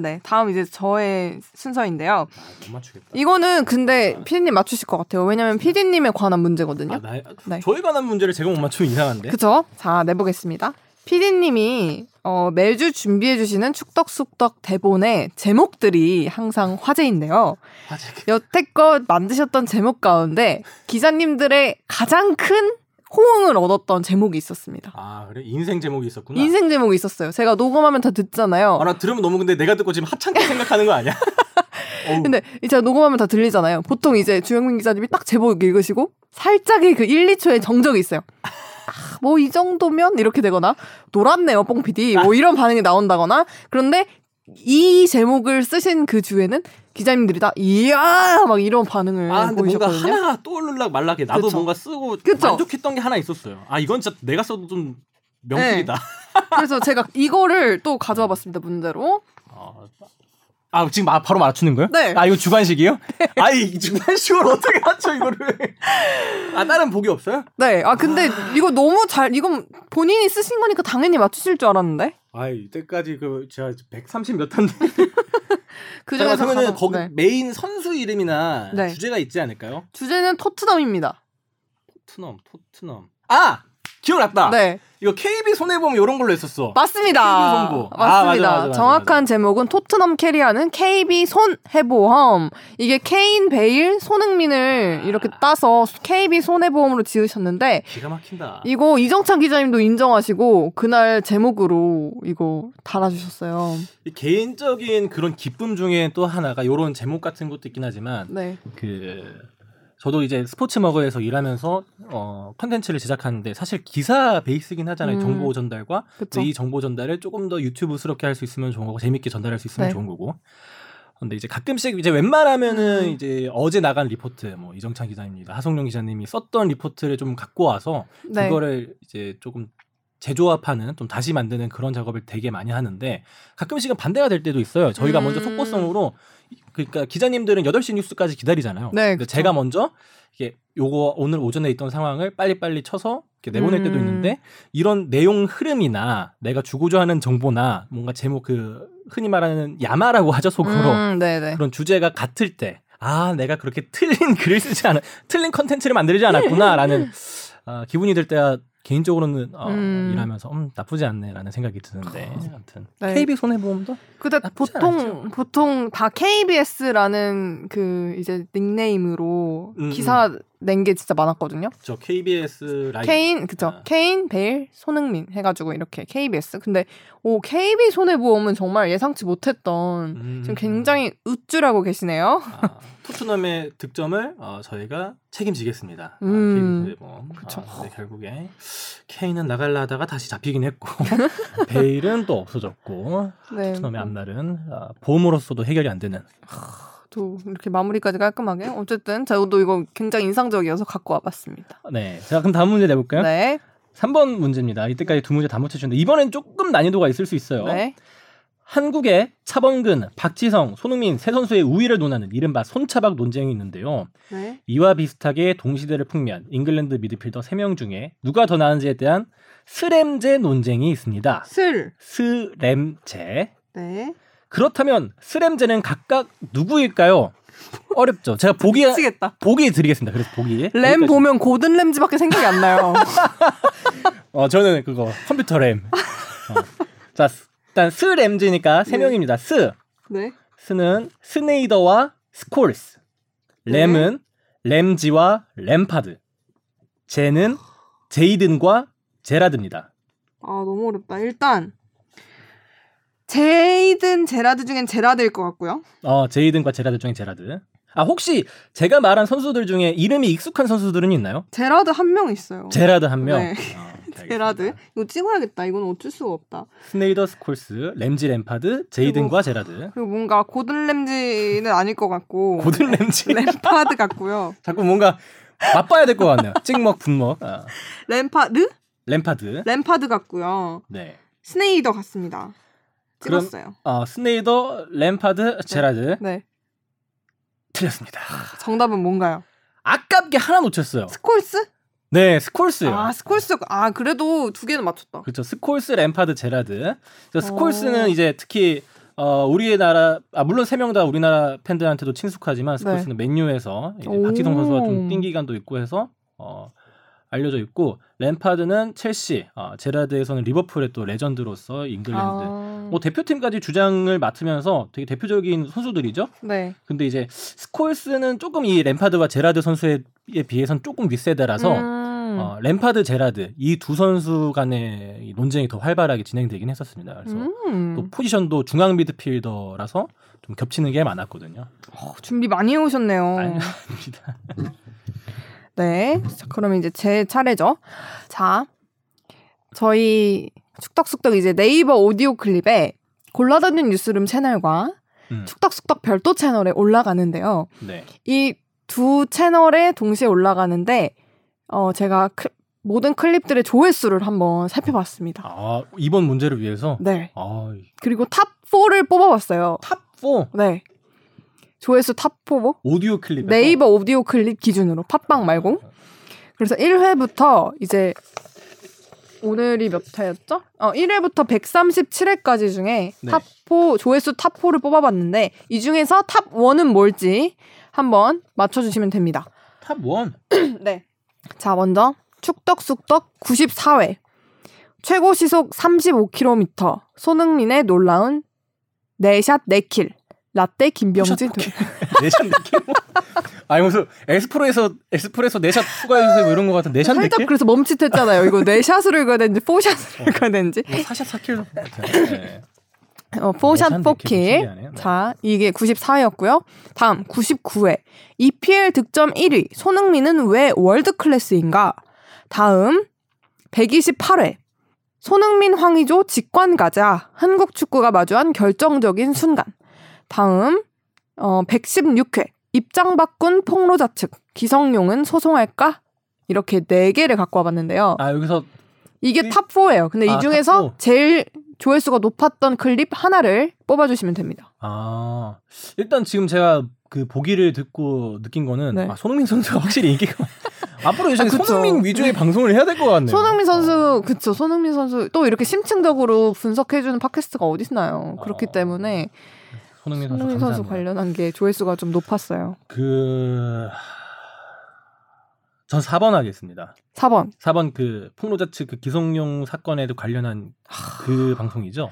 네. 다음 이제 저의 순서인데요. 아, 못 맞추겠다. 이거는 근데 피디님 맞추실 것 같아요. 왜냐면 피디님에 관한 문제거든요. 아, 나, 네. 저에 관한 문제를 제가 못 맞추면 이상한데. 그죠? 자, 내보겠습니다. 피디님이 어, 매주 준비해주시는 축덕숙덕 대본의 제목들이 항상 화제인데요. 화제. 여태껏 만드셨던 제목 가운데 기자님들의 가장 큰 호응을 얻었던 제목이 있었습니다. 아 그래 인생 제목이 있었구나. 인생 제목이 있었어요. 제가 녹음하면 다 듣잖아요. 아, 나 들으면 너무 근데 내가 듣고 지금 하찮게 [LAUGHS] 생각하는 거 아니야? [LAUGHS] 근데 제가 녹음하면 다 들리잖아요. 보통 이제 주영민 기자님이 딱 제목 읽으시고 살짝의 그 1, 2초의 정적이 있어요. 아, 뭐 이 정도면 이렇게 되거나 놀았네요, 뽕 PD. 뭐 [LAUGHS] 이런 반응이 나온다거나. 그런데 이 제목을 쓰신 그 주에는 기자님들이 다 이야 막 이런 반응을 아 근데 뭔가 보이셨거든요. 하나 떠올르락 말락해. 나도 그쵸. 뭔가 쓰고 그쵸. 만족했던 게 하나 있었어요. 아 이건 진짜 내가 써도 좀 명품이다. 그래서 제가 이거를 또 가져와 봤습니다, 문제로. 어, 아 지금 마- 바로 맞추는 거요? 네. 아 이거 주관식이요? [LAUGHS] 아이 주관식을 어떻게 맞춰 이거를? 아 다른 복이 없어요? 네. 아 근데 이거 너무 잘 이건 본인이 쓰신 거니까 당연히 맞추실 줄 알았는데. 아 이때까지 그 제가 130몇 탄데. [LAUGHS] 그 중에서 그러면은 가장- 거기 네. 메인 선수 이름이나 네. 주제가 있지 않을까요? 주제는 토트넘입니다. 토트넘, 토트넘. 아 기억났다. 네. 이거 KB 손해보험 이런 걸로 했었어. 맞습니다. 아, 맞습니다. 맞아, 맞아, 맞아, 정확한 제목은 토트넘 carry하는 KB 손해보험. 이게 케인 베일 손흥민을 이렇게 따서 KB 손해보험으로 지으셨는데 기가 막힌다. 이거 이정찬 기자님도 인정하시고 그날 제목으로 이거 달아주셨어요. 이 개인적인 그런 기쁨 중에 또 하나가 이런 제목 같은 것도 있긴 하지만 네. 그 저도 이제 스포츠 머그에서 일하면서 어 컨텐츠를 제작하는데 사실 기사 베이스긴 하잖아요. 음. 정보 전달과 이 정보 전달을 조금 더 유튜브스럽게 할 수 있으면 좋은 거고 재밌게 전달할 수 있으면 네. 좋은 거고. 근데 이제 가끔씩 이제 웬만하면은 음. 이제 어제 나간 리포트 뭐 이정찬 기자님이나. 하성룡 기자님이 썼던 리포트를 좀 갖고 와서 네. 그거를 이제 조금 재조합하는 좀 다시 만드는 그런 작업을 되게 많이 하는데 가끔씩은 반대가 될 때도 있어요. 저희가 음. 먼저 속보성으로 그러니까 기자님들은 8시 뉴스까지 기다리잖아요. 네, 근데 그쵸. 제가 먼저 이게 요거 오늘 오전에 있던 상황을 빨리빨리 쳐서 이렇게 내보낼 때도 음. 있는데 이런 내용 흐름이나 내가 주고자 하는 정보나 뭔가 제목 그 흔히 말하는 야마라고 하죠 속으로 음, 네네. 그런 주제가 같을 때, 아, 내가 그렇게 틀린 글을 쓰지 않아, 틀린 컨텐츠를 만들지 않았구나라는 아, [LAUGHS] 기분이 들 때가 개인적으로는 어, 음. 일하면서 음, 나쁘지 않네라는 생각이 드는데, 아무튼. 네. KB 손해보험도? 나쁘지 보통 보통 다 KBS라는 그 이제 닉네임으로 음, 기사 낸 게 진짜 많았거든요. 저 KBS 라이브 케인 그쵸 아. 케인 베일 손흥민 해가지고 이렇게 KBS 근데 오 KB 손해보험은 정말 예상치 못했던 음. 지금 굉장히 우쭐하고 계시네요. 아, 토트넘의 득점을 어, 저희가 책임지겠습니다. 아, 음. KB 손해보험. 그쵸. 아, 근데 결국에 케인은 나갈라 하다가 다시 잡히긴 했고 [LAUGHS] 베일은 또 없어졌고 네, 토트넘의 앞날은 아, 보험으로서도 해결이 안 되는 또 이렇게 마무리까지 깔끔하게 어쨌든 저도 이거 굉장히 인상적이어서 갖고 와봤습니다. 네. 자, 그럼 다음 문제 내볼까요? 네, 3번 문제입니다. 이때까지 두 문제 다 맞춰주는데 이번엔 조금 난이도가 있을 수 있어요. 네, 한국의 차범근, 박지성, 손흥민 세 선수의 우위를 논하는 이른바 손차박 논쟁이 있는데요. 네. 이와 비슷하게 동시대를 풍미한 잉글랜드 미드필더 3명 중에 누가 더 나은지에 대한 스램제 논쟁이 있습니다. 슬. 스램제. 네. 그렇다면 스램제는 각각 누구일까요? [LAUGHS] 어렵죠. 제가 보기 미치겠다. 보기 드리겠습니다. 그래서 보기. 램 여기까지. 보면 고든 램즈밖에 생각이 안 나요. [LAUGHS] 어, 저는 그거 컴퓨터 램. [LAUGHS] 어. 자, 스- 일단 스 램즈니까 세 네. 명입니다. 스. 네. 스는 스네이더와 스콜스. 램은 램지와 램파드. 제는 제이든과 제라드입니다. 아 너무 어렵다. 일단 제이든 제라드 중엔 제라드일 것 같고요. 어, 제이든과 제라드 중에 제라드. 아, 혹시 제가 말한 선수들 중에 이름이 익숙한 선수들은 있나요? 제라드 한 명 있어요. 제라드 한 명. 네. [LAUGHS] 어, 제라드 이거 찍어야겠다. 이건 어쩔 수가 없다. 스네이더 스콜스, 램지 램파드, 제이든과 제라드. 그리고 뭔가 고든 램지는 아닐 것 같고 [LAUGHS] 고든 램지. [LAUGHS] 램파드 같고요. 자꾸 뭔가 맛봐야 될 것 같네요. 찍먹, 분먹. 아, 램파드? 램파드. 램파드 같고요. 네. 스네이더 같습니다. 그럼- 찍었어요. 어, 스네이더, 램파드, 제라드. 네. 틀렸습니다. 정답은 뭔가요? 아깝게 하나 놓쳤어요. 스콜스? 네, 스콜스요. 아, 스콜스. 아, 그래도 두 개는 맞췄다. 그렇죠. 스콜스, 램파드, 제라드. 오. 스콜스는 이제 특히 어, 우리나라 아 물론 세 명 다 우리나라 팬들한테도 친숙하지만 스콜스는 맨유에서 이제 오. 박지성 선수가 좀뛴 기간도 있고 해서 어, 알려져 있고 램파드는 첼시, 어, 제라드에서는 리버풀의 또 레전드로서 잉글랜드. 아, 뭐 대표팀까지 주장을 맡으면서 되게 대표적인 선수들이죠. 네. 근데 이제 스콜스는 조금 이 램파드와 제라드 선수에 비해선 조금 윗세대라서 음. 어, 램파드, 제라드 이 두 선수 간의 이 논쟁이 더 활발하게 진행되긴 했었습니다. 그래서 음. 또 포지션도 중앙 미드필더라서 좀 겹치는 게 많았거든요. 어, 준비 많이 해오셨네요. [LAUGHS] 아닙니다. 네. 자, 그럼 이제 제 차례죠. 자, 저희 축덕숙덕 이제 네이버 오디오 클립에 골라듣는 뉴스룸 채널과 음, 축덕숙덕 별도 채널에 올라가는데요. 네. 이두 채널에 동시에 올라가는데 어 제가 클- 모든 클립들의 조회수를 한번 살펴봤습니다. 아 이번 문제를 위해서 네. 아, 그리고 탑 4를 뽑아봤어요. 탑4 네. 조회수 탑 4? 오디오 클립 네이버 오디오 클립 기준으로 팟빵 말고. 그래서 1회부터 이제 오늘이 몇 회였죠? 어, 1회부터 137회까지 중에 네. 탑4 조회수 탑 4를 뽑아봤는데 이 중에서 탑 1은 뭘지 한번 맞춰주시면 됩니다. 탑1 [CLEARS THROAT] 네. 자, 먼저 축덕숙덕 94회. 최고 시속 35km. 손흥민의 놀라운 4샷 4킬. 라떼 김병진. 네샷 [LAUGHS] 느낌 아니 무슨 에스프레소 에스프레소 네샷 추가해 주세요 뭐 이런 거 같은 네샷 살짝 느낌 그래서 멈칫했잖아요. 이거 4샷으로 읽어야 되는지 4샷으로 읽어야 되는지. 뭐 사샷 사킬 네. 어, 4샷 네샷 4킬. 신기하네요. 네. 자, 이게 94회였고요. 다음 99회. EPL 득점 1위. 손흥민은 왜 월드 클래스인가? 다음 128회. 손흥민 황의조 직관 가자. 한국 축구가 마주한 결정적인 순간. 다음 어 116회. 입장 바꾼 폭로 좌측. 기성용은 소송할까? 이렇게 네 개를 갖고 와봤는데요. 아 여기서 이게 그- 탑 4예요. 근데 아, 이탑 중에서 4. 제일 조회수가 높았던 클립 하나를 뽑아주시면 됩니다. 아 일단 지금 제가 그 보기를 듣고 느낀 거는 네. 아, 손흥민 선수가 확실히 인기가 [LAUGHS] 앞으로 이제 아. 손흥민 위주의 방송을 해야 될 것 같네요. 손흥민 어. 선수, 그쵸. 손흥민 선수 또 이렇게 심층적으로 분석해주는 팟캐스트가 어디 있나요? 그렇기 어. 때문에 손흥민 선수 손흥민 선수. 관련한 게 조회수가 좀 높았어요. 그... 전 4번 하겠습니다. 4번. 4번 그 폭로자측 그 기성용 사건에도 관련한 그 방송이죠?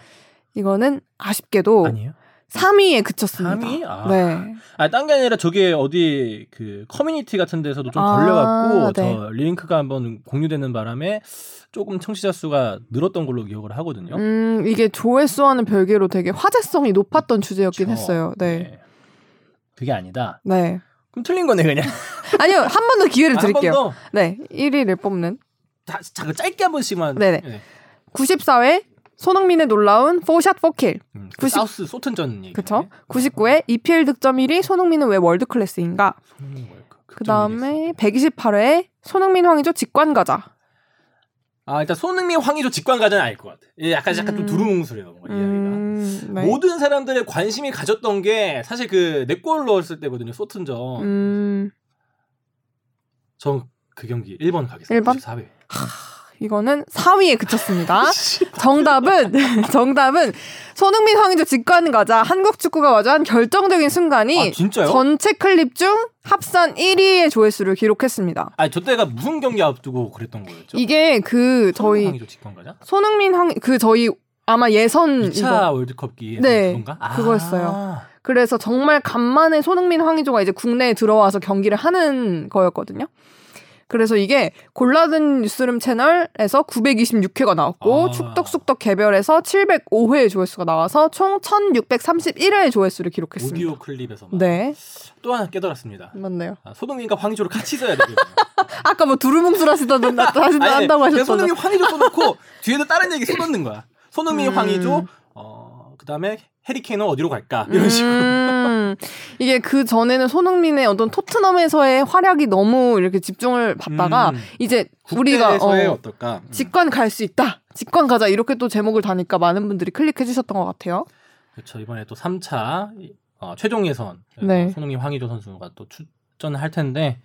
이거는 아쉽게도 아니에요? 3위에 그쳤습니다. 3위? 아. 네. 아, 딴 게 아니라 저게 어디 그 커뮤니티 같은 데서도 좀 아, 걸려갖고 네. 저 링크가 한번 공유되는 바람에 조금 청취자 수가 늘었던 걸로 기억을 하거든요. 음, 이게 조회수와는 별개로 되게 화제성이 높았던 주제였긴 그쵸? 했어요. 네. 그게 아니다. 네. 그럼 틀린 거네 그냥. [LAUGHS] 아니요, 한 번 더 기회를 드릴게요. 한번 더. 네. 1위를 뽑는. 자, 자, 짧게 한 번씩만. 네네. 네. 94회 손흥민의 놀라운 4샷 4킬. 음, 그 90 사우스 소튼전 얘기. 그쵸? 99회 EPL 득점 1위 손흥민은 왜 월드 클래스인가? 그 다음에 128회 손흥민 황의조 직관 가자. 아 일단 손흥민 황의조 직관가자는 알 것 같아. 예, 약간 약간 좀 음. 두루뭉술해요 뭔가 이야기가. 음, 네. 모든 사람들의 관심이 가졌던 게 사실 그네골 넣었을 때거든요. 소튼전. 음, 전 그 경기 1번 가겠습니다. 1번? 94회. 이거는 4위에 그쳤습니다. [LAUGHS] 정답은 [LAUGHS] 정답은 손흥민 황의조 직관 가자. 한국 축구가 마주한 결정적인 순간이 아? 전체 클립 중 합산 1위의 조회수를 기록했습니다. 아니 저 때가 무슨 경기 앞두고 그랬던 거였죠? 이게 그 저희 황의조 직관 가자? 손흥민 황 그 저희 아마 예선 2차 이거 월드컵기 네, 그건가? 아. 그거였어요. 그래서 정말 간만에 손흥민 황의조가 이제 국내에 들어와서 경기를 하는 거였거든요. 그래서 이게 골라든 뉴스룸 채널에서 926회가 나왔고 아. 축덕숙덕 개별에서 705회 조회수가 나와서 총 1631회 조회수를 기록했습니다. 오디오 클립에서 네, 또 하나 깨달았습니다. 맞네요. 아, 소동민과 황희조를 같이 써야 되거든요. [LAUGHS] 아까 뭐 두루뭉술 하시던 하신다 한다고 하셨잖아요. 손흥민 황희조 써놓고 [LAUGHS] 뒤에도 다른 얘기 써놓는 거야. 손흥민 음. 황희조 어 그 다음에 해리케인은 어디로 갈까 이런 식으로. 음, 이게 그 전에는 손흥민의 어떤 토트넘에서의 활약이 너무 이렇게 집중을 받다가 음. 이제 우리가 어, 어떨까? 음. 직관 갈 수 있다. 직관 가자 이렇게 또 제목을 다니까 많은 분들이 클릭해 주셨던 것 같아요. 그렇죠. 이번에 또 3차 어, 최종 예선 네. 손흥민 황희조 선수가 또 출전을 할 텐데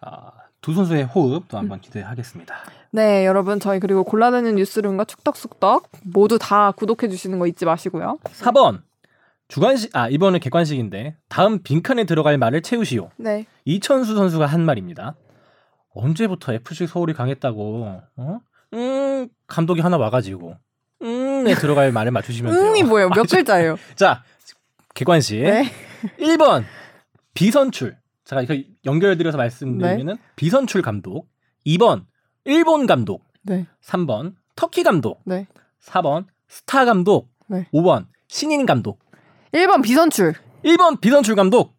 아, 두 선수의 호흡 또 한번 기대하겠습니다. 네, 여러분 저희 그리고 골라드는 뉴스룸과 축덕숙덕 모두 다 구독해 주시는 거 잊지 마시고요. 4번 주관식 아 이번은 객관식인데 다음 빈칸에 들어갈 말을 채우시오. 네. 이천수 선수가 한 말입니다. 언제부터 FC 서울이 강했다고? 어? 음 감독이 하나 와가지고 음에 들어갈 말을 맞추시면 돼요. 응이 뭐예요? 몇 글자예요? [LAUGHS] 자 객관식 네. 1번 비선출. 자 이거 연결드려서 말씀드리면은 비선출 감독. 2번 일본 감독. 네. 3번 터키 감독. 네. 4번 스타 감독. 네. 5번 신인 감독. 1번 비선출. 1번 비선출 감독.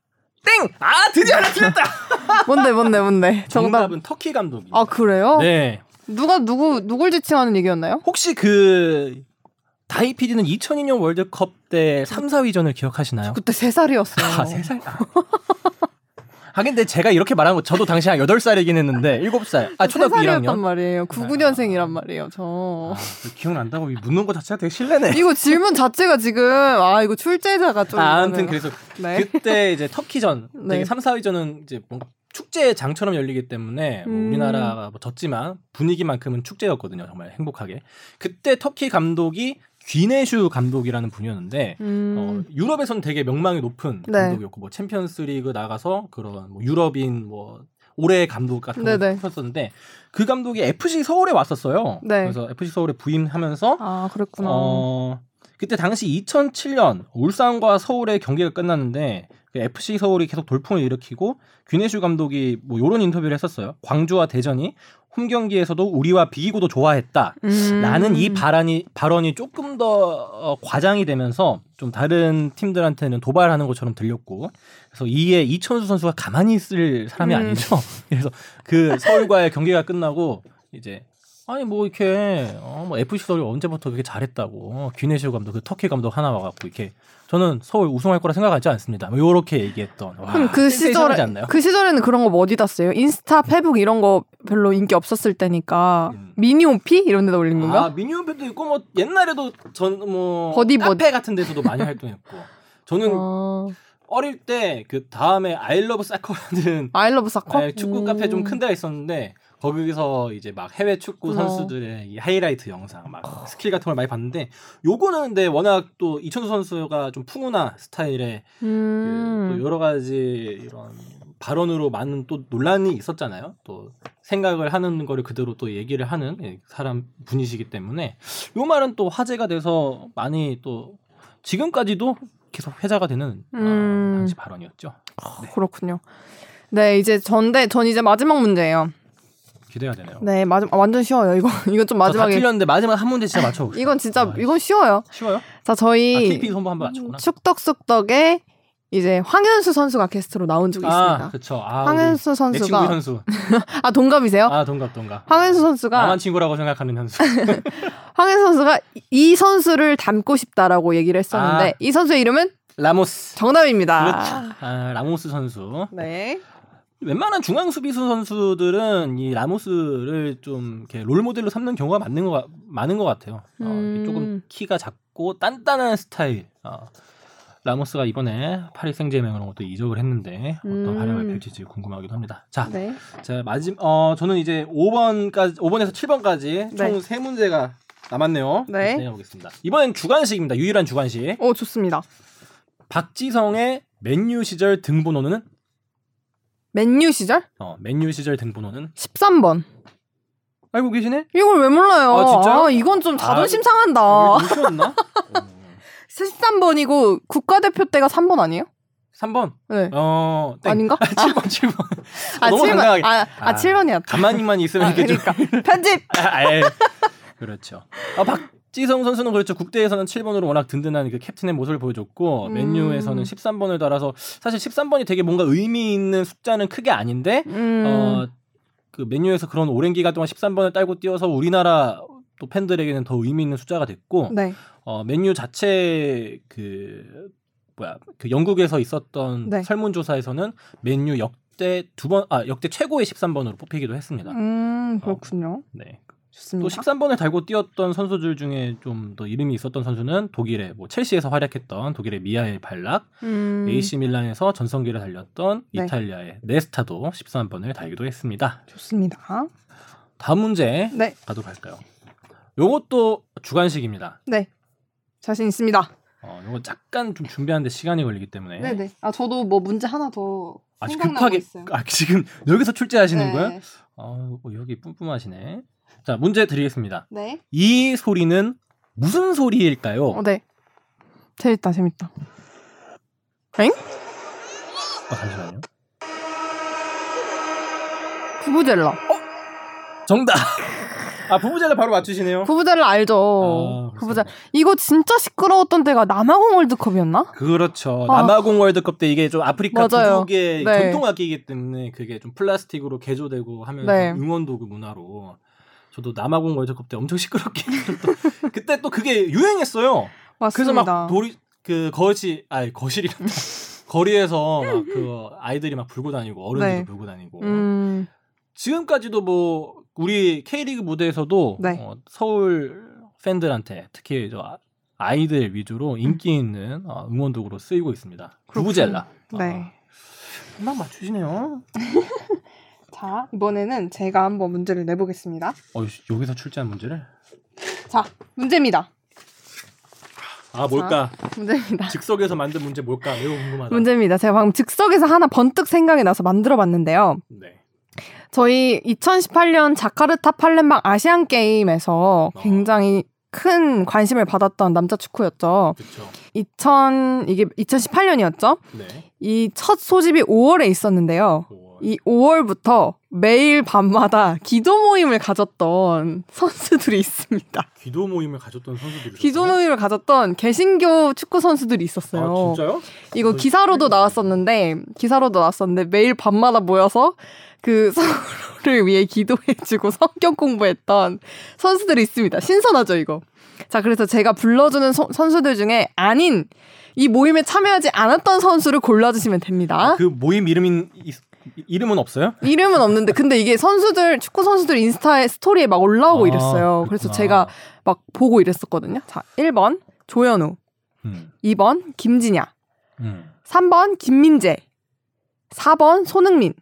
땡! 아 드디어 하나 틀렸다. [LAUGHS] 뭔데 뭔데 뭔데? 정답. 정답은 터키 감독이. 아, 그래요? 네. 누가 누구 누굴 지칭하는 얘기였나요? 혹시 그 다이 PD는 2002년 월드컵 때 3, 4위전을 기억하시나요? 그때 3살이었어요. 아, 3살. 아. [LAUGHS] 하긴 근데 제가 이렇게 말한 거 저도 당시 한 8살이긴 했는데 7살. 아, 초등학교 3살이었단 1학년. 말이에요. 99년생이란 말이에요, 저. 아, 그 기억난다고 묻는 거 자체가 되게 실례네. 이거 질문 자체가 지금 아 이거 출제자가 좀 아, 아무튼 그래서 네. 그때 이제 터키전 [LAUGHS] 네. 되게 3, 4위전은 이제 뭔가 축제 장처럼 열리기 때문에 뭐 음. 우리나라가 뭐 졌지만 분위기만큼은 축제였거든요. 정말 행복하게. 그때 터키 감독이 귀네슈 감독이라는 분이었는데 음. 어, 유럽에서는 되게 명망이 높은 네. 감독이었고 뭐 챔피언스리그 나가서 그런 뭐 유럽인 뭐 올해 감독 같은 걸 네네. 했었는데 그 감독이 FC 서울에 왔었어요. 네. 그래서 FC 서울에 부임하면서 아 그랬구나. 어, 그때 당시 2007년 울산과 서울의 경기가 끝났는데 그 FC 서울이 계속 돌풍을 일으키고 귀네슈 감독이 뭐 이런 인터뷰를 했었어요. 광주와 대전이 홈 경기에서도 우리와 비기고도 좋아했다. 음. 라는 이 발언이 발언이 조금 더 어, 과장이 되면서 좀 다른 팀들한테는 도발하는 것처럼 들렸고 그래서 이에 이천수 선수가 가만히 있을 사람이 음. 아니죠. [LAUGHS] 그래서 그 서울과의 경기가 끝나고 이제 아니 뭐 이렇게 어, 뭐 FC 서울이 언제부터 그렇게 잘했다고 귀네시오 감독 그 터키 감독 하나 와갖고 이렇게 저는 서울 우승할 거라 생각하지 않습니다. 뭐 이렇게 얘기했던. 와, 그럼 그 시절에? 그 시절에는 그런 거 뭐 어디다 써요? 인스타, 페북 이런 거 별로 인기 없었을 때니까 음. 미니홈피 이런 데다 올린 건가? 아, 미니홈피도 있고 뭐 옛날에도 전뭐 카페. 같은 데서도 많이 활동했고 저는 어, 어릴 때 그 다음에 아이러브 사커라는 아이러브 사커? 네, 축구 음. 카페 좀 큰 데가 있었는데 거기서 이제 막 해외 축구 어. 선수들의 이 하이라이트 영상 막 스킬 같은 걸 많이 봤는데 요거는 근데 워낙 또 이천수 선수가 좀 풍운아 스타일의 음. 그또 여러 가지 이런 발언으로 많은 또 논란이 있었잖아요. 또 생각을 하는 거를 그대로 또 얘기를 하는 예, 사람 분이시기 때문에 요 말은 또 화제가 돼서 많이 또 지금까지도 계속 회자가 되는 어, 음. 당시 발언이었죠. 네, 그렇군요. 네, 이제 전데 전 이제 마지막 문제예요. 기대가 되네요. 네, 마지 아, 완전 쉬워요. 이거 [LAUGHS] 이건 좀 마지막에 틀렸는데 마지막 한 문제 진짜 맞춰. [LAUGHS] 이건 진짜 아, 이건 쉬워요. 쉬워요? 자, 아, 저희 KP 선보 한번 맞췄구나. 축덕숙덕에 이제 황현수 선수가 게스트로 나온 적이 아, 있습니다. 그렇죠. 아, 황현수 우리 내 친구 선수가 현수. [LAUGHS] 아 동갑이세요? 아, 동갑 동갑. 황현수 선수가 나만 친구라고 생각하는 현수. 황현수 선수가 이- 이 선수를 닮고 싶다라고 얘기를 했었는데 아. 이 선수의 이름은 라모스. 정답입니다. 그렇죠. 아, 라모스 선수. 네. 웬만한 중앙 수비수 선수들은 이 라모스를 좀 이렇게 role model로 삼는 경우가 많은 것, 같- 많은 것 같아요. 어, 음. 조금 키가 작고 단단한 스타일. 어, 라모스가 이번에 파리 생제맹으로 또 이적을 했는데 어떤 음. 활약을 펼칠지 궁금하기도 합니다. 자, 네. 자 마지 어 저는 이제 5번까지 5번에서 7번까지 총 네. 세 문제가 남았네요. 네. 내보겠습니다. 이번엔 주관식입니다. 유일한 주관식. 오 좋습니다. 박지성의 맨유 시절 등번호는 맨유 시절 어 맨유 시절 등번호는 13번. 알고 계시네? 이걸 왜 몰라요? 아, 진짜요? 이건 좀 자존심 아, 상한다. 어. 13번이고 [LAUGHS] 국가대표 때가 3번 아니에요? 3번. 네. 어, 땡. 아닌가? 7번, 7번. 아, 너무 7번. 당당하게. 아, 아, 아, 7번이었다. 가만히만 있으면 아, 이렇게 그러니까. 좀. 편집! [LAUGHS] 아, 예. 그렇죠. 아, 박지성 선수는 그렇죠. 국대에서는 7번으로 워낙 든든한 그 캡틴의 모습을 보여줬고, 음. 맨유에서는 13번을 달아서 사실 13번이 되게 뭔가 의미 있는 숫자는 크게 아닌데, 음. 어, 그 맨유에서 그런 오랜 기간 동안 13번을 딸고 뛰어서 우리나라 또 팬들에게는 더 의미 있는 숫자가 됐고, 네. 어, 맨유 자체 그 뭐야 그 영국에서 있었던 네. 설문조사에서는 맨유 역대 두 번 아 역대 최고의 13번으로 뽑히기도 했습니다. 음, 그렇군요. 네. 또 좋습니다. 13번을 달고 뛰었던 선수들 중에 좀 더 이름이 있었던 선수는 독일의 뭐 첼시에서 활약했던 독일의 미하엘 발락, 음. AC 밀란에서 전성기를 달렸던 네. 이탈리아의 네스타도 13번을 달기도 했습니다. 좋습니다. 다음 문제 네. 가도록 할까요? 요것도 주관식입니다. 네. 자신 있습니다. 어, 요거 잠깐 좀 준비하는데 시간이 걸리기 때문에 네 네. 아, 저도 뭐 문제 하나 더 아, 급하게 있어요. 아, 지금 [LAUGHS] 여기서 출제하시는 네. 거예요? 아, 어, 여기 뿜뿜하시네. 자, 문제 드리겠습니다. 네. 이 소리는 무슨 소리일까요? 어, 네. 재밌다, 재밌다. 엥? 아, 잠시만요. 부부젤라. 정답. 아, 부부젤라 바로 맞추시네요. 부부젤라 알죠? 아, 부부젤라. 이거 진짜 시끄러웠던 때가 남아공 월드컵이었나? 그렇죠. 아. 남아공 월드컵 때 이게 좀 아프리카. 부족의 네. 전통 악기이기 때문에 그게 좀 플라스틱으로 개조되고 하면서 네. 응원 도구 문화로 저도 남아공 월드컵 때 엄청 시끄럽게 또 [LAUGHS] 그때 또 그게 유행했어요. 그래서 맞습니다. 막 놀이 그 거실 아니 거실이란다. [LAUGHS] 거리에서 막 그 아이들이 막 불고 다니고 어른들도 네. 불고 다니고 음, 지금까지도 뭐 우리 K리그 무대에서도 네. 어, 서울 팬들한테 특히 저 아- 아이들 위주로 인기 있는 어, 응원도구로 쓰이고 있습니다. 부부젤라. 네. 아, 금방 맞추시네요. [LAUGHS] 자, 이번에는 제가 한번 문제를 내보겠습니다. 어, 여기서 출제한 문제를? 자, 문제입니다. 아 뭘까? 문제입니다. [LAUGHS] 즉석에서 만든 문제 뭘까? 매우 궁금하다. 문제입니다. 제가 방금 즉석에서 하나 번뜩 생각이 나서 만들어 봤는데요. 네. 저희 2018년 자카르타 팔렘방 아시안 게임에서 어. 굉장히 큰 관심을 받았던 남자 축구였죠. 그렇죠. 2000 이게 2018년이었죠. 네. 이 첫 소집이 5월에 있었는데요. 오, 이 5월부터 매일 밤마다 기도 모임을 가졌던 선수들이 있습니다. 기도 모임을 가졌던 선수들이 기도? 모임을 가졌던 개신교 축구 선수들이 있었어요. 아 진짜요? 이거 어, 기사로도 나왔었는데 기사로도 나왔었는데 매일 밤마다 모여서 그 [LAUGHS] 서로를 위해 기도해주고 성경 공부했던 선수들이 있습니다. 신선하죠 이거. 자 그래서 제가 불러주는 소- 선수들 중에 아닌 이 모임에 참여하지 않았던 선수를 골라주시면 됩니다. 그 모임 이름인 이- 이름은 없어요? 이름은 없는데 근데 이게 선수들 축구 선수들 인스타에 스토리에 막 올라오고 아, 이랬어요. 그래서 그렇구나. 제가 막 보고 이랬었거든요. 자 1번 조현우, 음, 2번 김진야, 음. 3번 김민재, 4번 손흥민,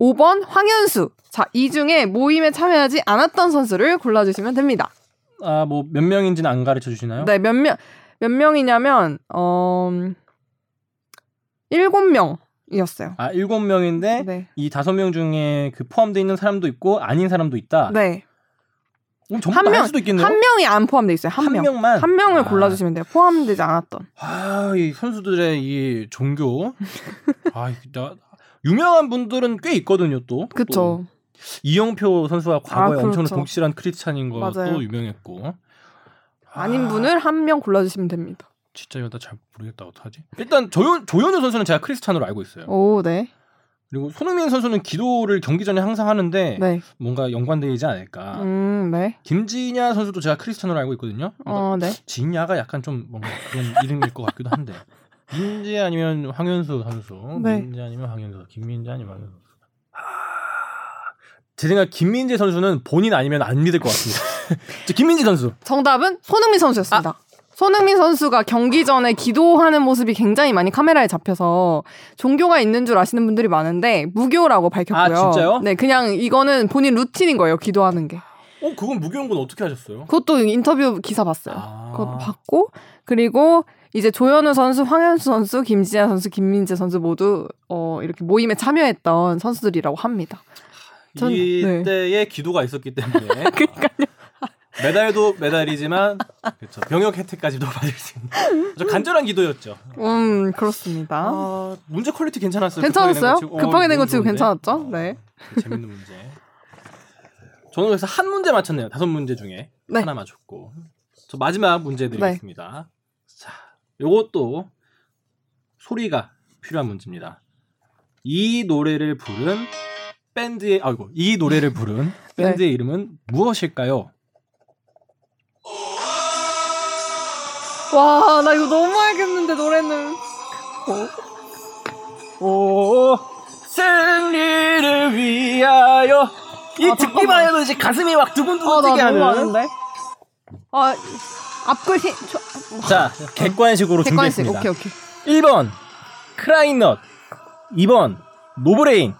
5번 황현수. 자, 이 중에 모임에 참여하지 않았던 선수를 골라 주시면 됩니다. 아 뭐 몇 명인지는 안 가르쳐 주시나요? 네, 몇 명, 몇 명이냐면, 어, 7명 이었어요. 아 일곱 명인데 네. 이 다섯 명 중에 그 포함되어 있는 사람도 있고 아닌 사람도 있다. 네. 그럼 전부 한 명, 수도 있겠네요. 한 명이 안 포함돼 있어요. 한, 한 명. 명만 한 명을 아. 골라주시면 돼요. 포함되지 않았던. 아, 이 선수들의 이 종교. 아, 나 유명한 분들은 꽤 있거든요, 또. 그쵸. 또 이영표 선수와 과거에 아, 엄청난 그렇죠. 독실한 크리스찬인 것도 맞아요. 유명했고. 아닌 아, 분을 한 명 골라주시면 됩니다. 진짜 이거 나잘 모르겠다. 어떡하지? 일단 조현 조현우 선수는 제가 크리스찬으로 알고 있어요. 오, 네. 그리고 손흥민 선수는 기도를 경기 전에 항상 하는데 네. 뭔가 연관되지 않을까. 음, 네. 김진야 선수도 제가 크리스찬으로 알고 있거든요. 어, 네. 진야가 약간 좀 뭔가 그런 이름일 것 같기도 한데 [LAUGHS] 민재 아니면 황현수 선수 네. 민재 아니면 황현수 김민재 아니면 황현수 아... 제 생각 김민재 선수는 본인 아니면 안 믿을 것 같습니다 저 [LAUGHS] 김민재 선수 정답은 손흥민 선수였습니다. 손흥민 선수가 경기 전에 기도하는 모습이 굉장히 많이 카메라에 잡혀서 종교가 있는 줄 아시는 분들이 많은데 무교라고 밝혔고요. 아, 진짜요? 네, 그냥 이거는 본인 루틴인 거예요. 기도하는 게. 어 그건 무교인 건 어떻게 하셨어요? 그것도 인터뷰 기사 봤어요. 아. 그것도 봤고 그리고 이제 조현우 선수, 황현수 선수, 김지아 선수, 김민재 선수 모두 어 이렇게 모임에 참여했던 선수들이라고 합니다. 전- 네. 이때에 기도가 있었기 때문에 [LAUGHS] 그러니까요. 메달도 메달이지만 그렇죠. 병역 혜택까지도 [LAUGHS] 받을 수 있는 아주 간절한 기도였죠. 음 그렇습니다. 아, 문제 quality 괜찮았어요. 괜찮았어요? 급하게 낸 거 치고. 어, 치고 좋은데? 괜찮았죠? 네. 어, 재밌는 문제. 저는 그래서 한 문제 맞췄네요. 다섯 문제 중에 네. 하나 맞췄고. 저 마지막 문제 드리겠습니다. 자, 요것도 소리가 필요한 문제입니다. 이 노래를 부른 밴드의 아이고 이 노래를 부른 [LAUGHS] 네. 밴드의 이름은 무엇일까요? 와, 나 이거 너무 알겠는데 노래는. 오 승리를 위하여 이 아, 듣기만 해도 이제 가슴이 막 두근두근 아, 나 뛰게 너무 하는 아는데. 아, 앞글 힘. 저, 자 객관식으로 객관식. 준비했습니다. 오케이, 오케이. 1번 크라잉넛 2번 노브레인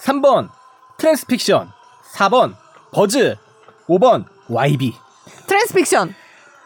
3번 트랜스픽션 4번 버즈 5번 YB 트랜스픽션.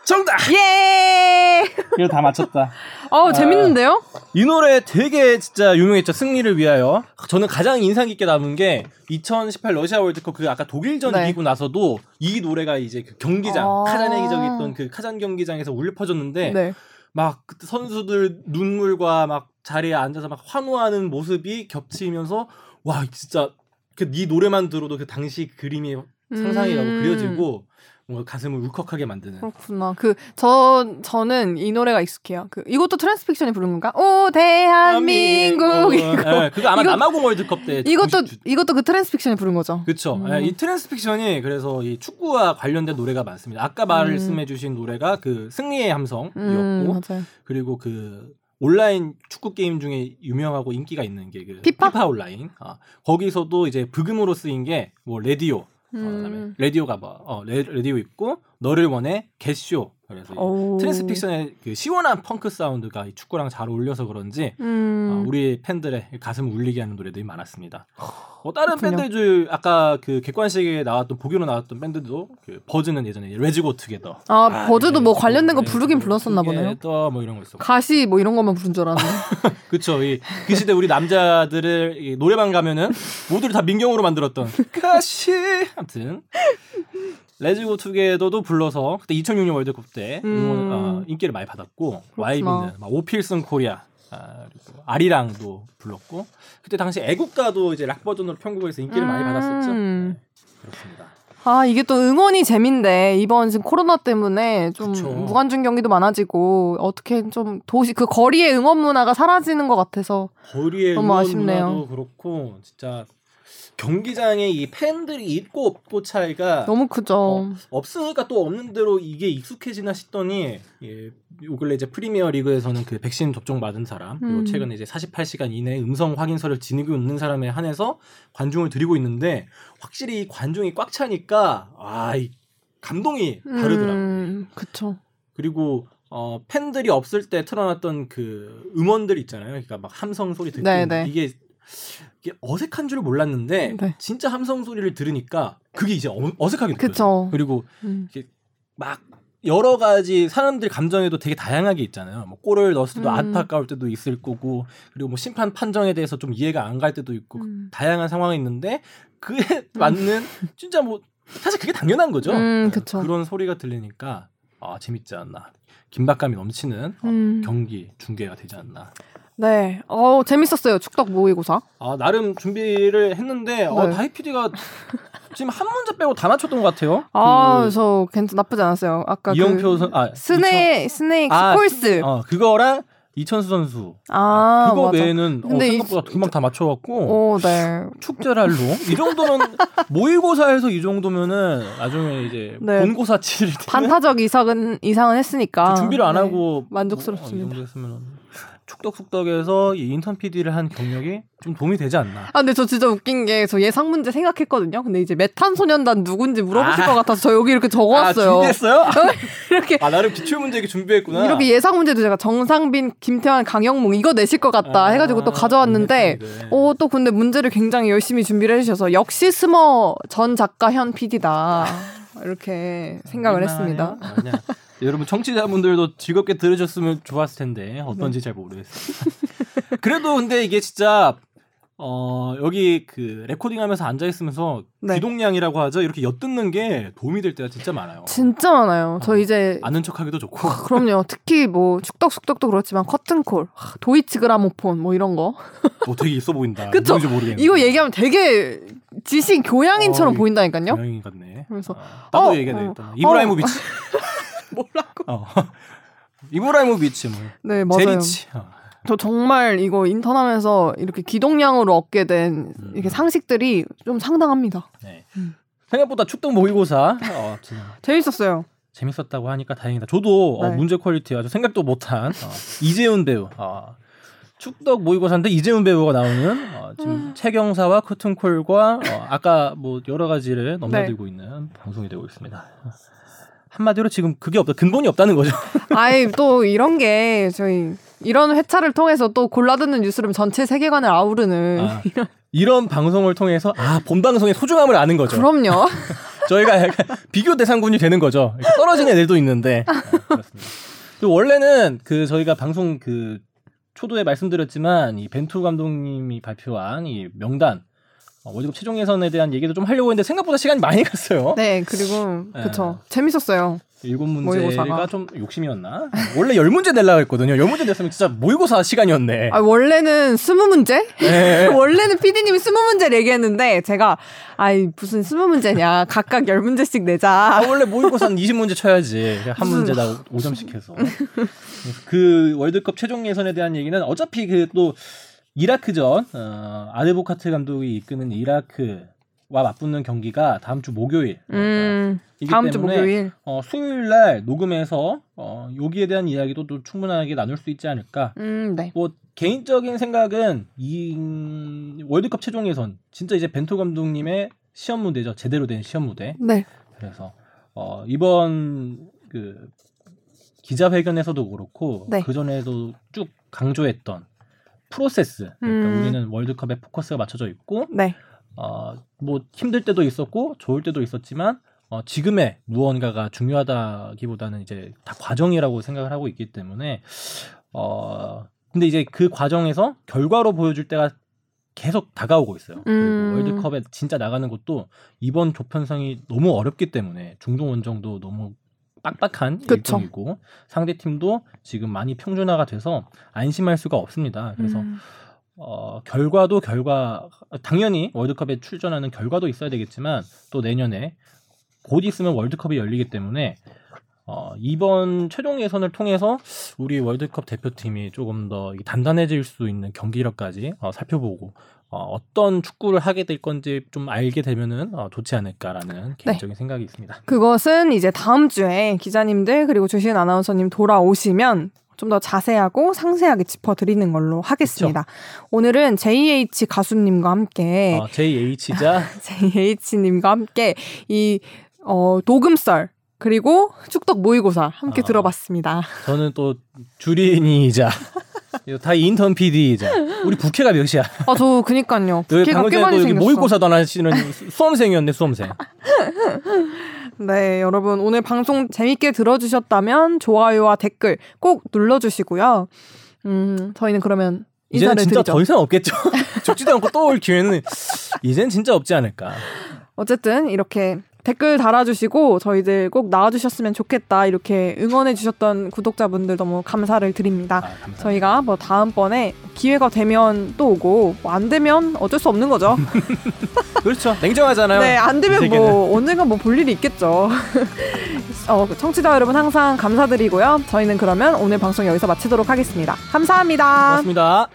정답! 예! 이거 다 맞췄다 [LAUGHS] 어, 재밌는데요? 이 노래 되게 진짜 유명했죠 승리를 위하여 저는 가장 인상 깊게 남은 게 2018 러시아 월드컵 그 아까 독일전 네. 이기고 나서도 이 노래가 이제 그 경기장 아. 카잔의 기적 했던 그 카잔 경기장에서 울려 퍼졌는데 네. 막 그때 선수들 눈물과 막 자리에 앉아서 막 환호하는 모습이 겹치면서 와 진짜 그네 노래만 들어도 그 당시 그림이 상상이 가고 음. 그려지고 뭔가 가슴을 울컥하게 만드는 그렇구나. 그, 저, 저는 이 노래가 익숙해요. 그, 이것도 트랜스픽션이 부른 건가? 오, 대한민국. 이거. 네, 그거 아마 이거- 남아공 월드컵 때 이것도, 90 이것도 그 트랜스픽션이 부른 거죠. 그렇죠. 음. 이 트랜스픽션이 그래서 이 축구와 관련된 노래가 많습니다. 아까 말씀해주신 노래가 그 승리의 함성이었고 음, 맞아요. 그리고 그 온라인 축구 게임 중에 유명하고 인기가 있는 게 그 피파? 온라인. 아, 거기서도 이제 브금으로 쓰인 게 뭐 레디오, 어, 그다음에 음. Radio가 뭐 어, 레, 레디오 있고 너를 원해 Get Show. 그래서. 트랜스픽션의 그 시원한 펑크 사운드가 이 축구랑 잘 어울려서 그런지 음. 어, 우리 팬들의 가슴을 울리게 하는 노래들이 많았습니다. 어, 다른 그렇군요. 밴드들 아까 그 객관식에 나왔던 보기로 나왔던 밴드도 그 버즈는 예전에 Reds Go Together. 아, 버즈도 뭐 관련된 거 부르긴 불렀었나 보네요. 뭐 이런 거 있었고. 가시 뭐 이런 것만 부른 줄 알았는데. [LAUGHS] 그쵸. 이, 그 시대 우리 남자들을 이 노래방 가면은 모두를 다 민경으로 만들었던 [LAUGHS] 가시. 아무튼 레지고 투게더도 불러서 그때 2006년 월드컵 때 음. 응원, 어, 인기를 많이 받았고 막 오필슨 코리아 아, 그리고 아리랑도 불렀고 그때 당시 애국가도 이제 락 버전으로 편곡해서 인기를 많이 받았었죠. 음. 네, 그렇습니다. 아, 이게 또 응원이 재민데, 이번 지금 코로나 때문에 좀 그쵸. 무관중 경기도 많아지고, 어떻게 좀 도시, 그 거리의 응원 문화가 사라지는 것 같아서. 거리의 너무 응원 아쉽네요. 문화도 그렇고 진짜 경기장에 이 팬들이 있고 없고 차이가 너무 크죠. 어, 없으니까 또 없는 대로 이게 익숙해지나 싶더니 예, 요 근래 이제 프리미어 리그에서는 그 백신 접종 받은 사람 그리고 음. 최근에 이제 48시간 이내 음성 확인서를 지니고 있는 사람에 한해서 관중을 드리고 있는데 확실히 이 관중이 꽉 차니까 아이 감동이 다르더라고요. 음, 그쵸. 그리고 어 팬들이 없을 때 틀어놨던 그 음원들 있잖아요. 그러니까 막 함성 소리 듣고 네, 네. 이게 이게 어색한 줄 몰랐는데 네. 진짜 함성 소리를 들으니까 그게 이제 어, 어색하게 느껴져요. 그리고 음. 막 여러 가지 사람들 감정에도 되게 다양하게 있잖아요. 뭐 골을 넣었을 때도 음. 안타까울 때도 있을 거고, 그리고 뭐 심판 판정에 대해서 좀 이해가 안 갈 때도 있고 음. 다양한 상황이 있는데 그에 맞는 진짜 뭐 사실 그게 당연한 거죠. 음, 그쵸. 그런 소리가 들리니까 아 재밌지 않나. 긴박감이 넘치는 어, 음. 경기 중계가 되지 않나. 네. 어, 재밌었어요. 축덕 모의고사. 아 나름 준비를 했는데 어, 네. 다이 PD가 지금 한 문제 빼고 다 맞췄던 것 같아요. 아, 그 저 괜찮 나쁘지 않았어요. 아까 이영표 그 선, 아 스네 스네이크 아, 스콜스. 어 그거랑 이천수 선수. 아, 그거 맞아. 외에는 어, 근데 이- 생각보다 금방 다 맞춰갖고 오, 네. 축제랄로 이 정도면 모의고사에서 이 정도면은 나중에 이제 네. 본고사 치를 때 반타적 이상은 이상은 했으니까 준비를 안 네. 하고 만족스럽습니다. 뭐, 어, 이 축덕숙덕에서 이 인턴 PD를 한 경력이 좀 도움이 되지 않나. 아, 근데 저 진짜 웃긴 게 저 예상 문제 생각했거든요. 근데 이제 메탄 소년단 누군지 물어보실 아. 것 같아서 저 여기 이렇게 아, 적어왔어요. 준비했어요? [LAUGHS] 이렇게 아 나름 기출 문제 이렇게 준비했구나. 이렇게 예상 문제도 제가 정상빈, 김태환, 강영몽 이거 내실 것 같다 아, 해가지고 또 가져왔는데 네. 오, 또 근데 문제를 굉장히 열심히 준비를 해주셔서 역시 스머 전 작가 현 PD다. 이렇게 생각을 했습니다. 아, 여러분 청취자분들도 즐겁게 들으셨으면 좋았을 텐데 어떤지 잘 모르겠어요. [LAUGHS] 그래도 근데 이게 진짜 어, 여기 그 레코딩하면서 앉아 있으면서 네. 귀동량이라고 하죠. 이렇게 엿듣는 게 도움이 될 때가 진짜 많아요. 진짜 많아요. 저 어. 이제 아는 척하기도 좋고. 그럼요. 특히 뭐 축덕 숙덕도 그렇지만 커튼콜, 하, 도이치 그라모폰 뭐 이런 거 어, [LAUGHS] 되게 있어 보인다. 그쵸? 이거 얘기하면 되게 지식 교양인처럼 어, 보인다니까요. 고양이 같네. 그래서, 어, 나도 어, 얘기해야 어, 되겠다. 이브라히모비치. [LAUGHS] [LAUGHS] 뭐라고? 어. 이브라히모비치 뭐. 네 맞아요. 제리치. 어. 저 정말 이거 인턴하면서 이렇게 귀동냥으로 얻게 된 음. 이렇게 상식들이 좀 상당합니다. 네. 음. 생각보다 축덕 모의고사 어, 재밌었어요. 재밌었다고 하니까 다행이다. 저도 어, 네. 문제 quality가 저 생각도 못한 어, 이제훈 배우. 어, 축덕 모의고사인데 이제훈 배우가 나오는 어, 지금 음. 최경사와 커튼콜과 어, 아까 뭐 여러 가지를 넘나들고 네. 있는 방송이 되고 있습니다. 한마디로 지금 그게 없다. 근본이 없다는 거죠. [LAUGHS] 아이 또 이런 게 저희 이런 회차를 통해서 또 골라 듣는 뉴스룸 전체 세계관을 아우르는 아, [LAUGHS] 이런 방송을 통해서 아 본 방송의 소중함을 아는 거죠. 그럼요. [LAUGHS] 저희가 약간 비교 대상군이 되는 거죠. 떨어진 애들도 있는데 어, 그렇습니다. 원래는 그 저희가 방송 그 초도에 말씀드렸지만 이 벤투 감독님이 발표한 이 명단 어, 월드컵 최종 예선에 대한 얘기도 좀 하려고 했는데 생각보다 시간이 많이 갔어요. 네 그리고 네. 그쵸 재밌었어요. 일곱. 문제가 좀 욕심이었나? 원래 열 문제 내려고 했거든요. 열 문제 냈으면 진짜 모의고사 시간이었네. 아, 원래는 스무 문제? 네. [LAUGHS] 원래는 PD님이 스무 문제를 얘기했는데 제가 아이 무슨 스무 문제냐 각각 열 문제씩 내자. 아, 원래 모의고사는 20문제 쳐야지. 그냥 한 문제당 5점씩 [LAUGHS] 해서. 그 월드컵 최종 예선에 대한 얘기는 어차피 그또 이라크전 어, 아데보카트 감독이 이끄는 이라크와 맞붙는 경기가 다음 주 목요일. 음 이기 다음 주 목요일. 어, 수요일 날 녹음해서 어, 여기에 대한 이야기도 또 충분하게 나눌 수 있지 않을까. 음 네. 뭐 개인적인 생각은 이 음, 월드컵 최종 예선 진짜 이제 벤토 감독님의 시험 무대죠. 제대로 된 시험 무대. 네. 그래서 어, 이번 그 기자회견에서도 그렇고 네. 그 전에도 쭉 강조했던 프로세스. 그러니까 음. 우리는 월드컵에 포커스가 맞춰져 있고 네. 어, 뭐 힘들 때도 있었고 좋을 때도 있었지만 어, 지금의 무언가가 중요하다기보다는 이제 다 과정이라고 생각을 하고 있기 때문에 어 근데 이제 그 과정에서 결과로 보여줄 때가 계속 다가오고 있어요. 음. 월드컵에 진짜 나가는 것도 이번 조편성이 너무 어렵기 때문에 중동 원정도 너무 빡빡한 그쵸. 일정이고 상대 팀도 지금 많이 평준화가 돼서 안심할 수가 없습니다. 그래서 음. 어, 결과도 결과 당연히 월드컵에 출전하는 결과도 있어야 되겠지만 또 내년에 곧 있으면 월드컵이 열리기 때문에 어, 이번 최종 예선을 통해서 우리 월드컵 대표팀이 조금 더이 단단해질 수 있는 경기력까지 어, 살펴보고 어, 떤 축구를 하게 될 건지 좀 알게 되면은 어, 좋지 않을까라는 개인적인 생각이 있습니다. 그것은 이제 다음 주에 기자님들 그리고 주신 아나운서님 돌아오시면 좀 더 자세하고 상세하게 짚어드리는 걸로 하겠습니다. 오늘은 JH 가수님과 함께 어, JH자 JH님과 [LAUGHS] 함께 이 어, 녹음썰 그리고 축덕 모의고사 함께 아. 들어봤습니다. 저는 또 주린이자 [LAUGHS] 다 인턴 PD이자 우리 부캐가 몇이야? 아, 저 그니까요. [LAUGHS] 여기 방금 꽤 전에 여기 생겼어. 모의고사도 안 하시는 수- 수험생이었네 수험생. 네, 여러분 오늘 방송 재밌게 들어주셨다면 좋아요와 댓글 꼭 눌러주시고요. 음, 저희는 그러면 이제는 진짜 드리죠. 더 이상 없겠죠. [LAUGHS] 죽지도 않고 또 올 기회는 이젠 진짜 없지 않을까. 어쨌든 이렇게 댓글 달아주시고 저희들 꼭 나와주셨으면 좋겠다 이렇게 응원해주셨던 구독자분들 너무 감사를 드립니다. 아. 저희가 뭐 다음번에 기회가 되면 또 오고 뭐 안 되면 어쩔 수 없는 거죠. [LAUGHS] 그렇죠. 냉정하잖아요. 네, 안 되면. 뭐 언젠가 뭐 볼 일이 있겠죠. [LAUGHS] 어, 청취자 여러분 항상 감사드리고요. 저희는 그러면 오늘 방송 여기서 마치도록 하겠습니다. 감사합니다. 고맙습니다.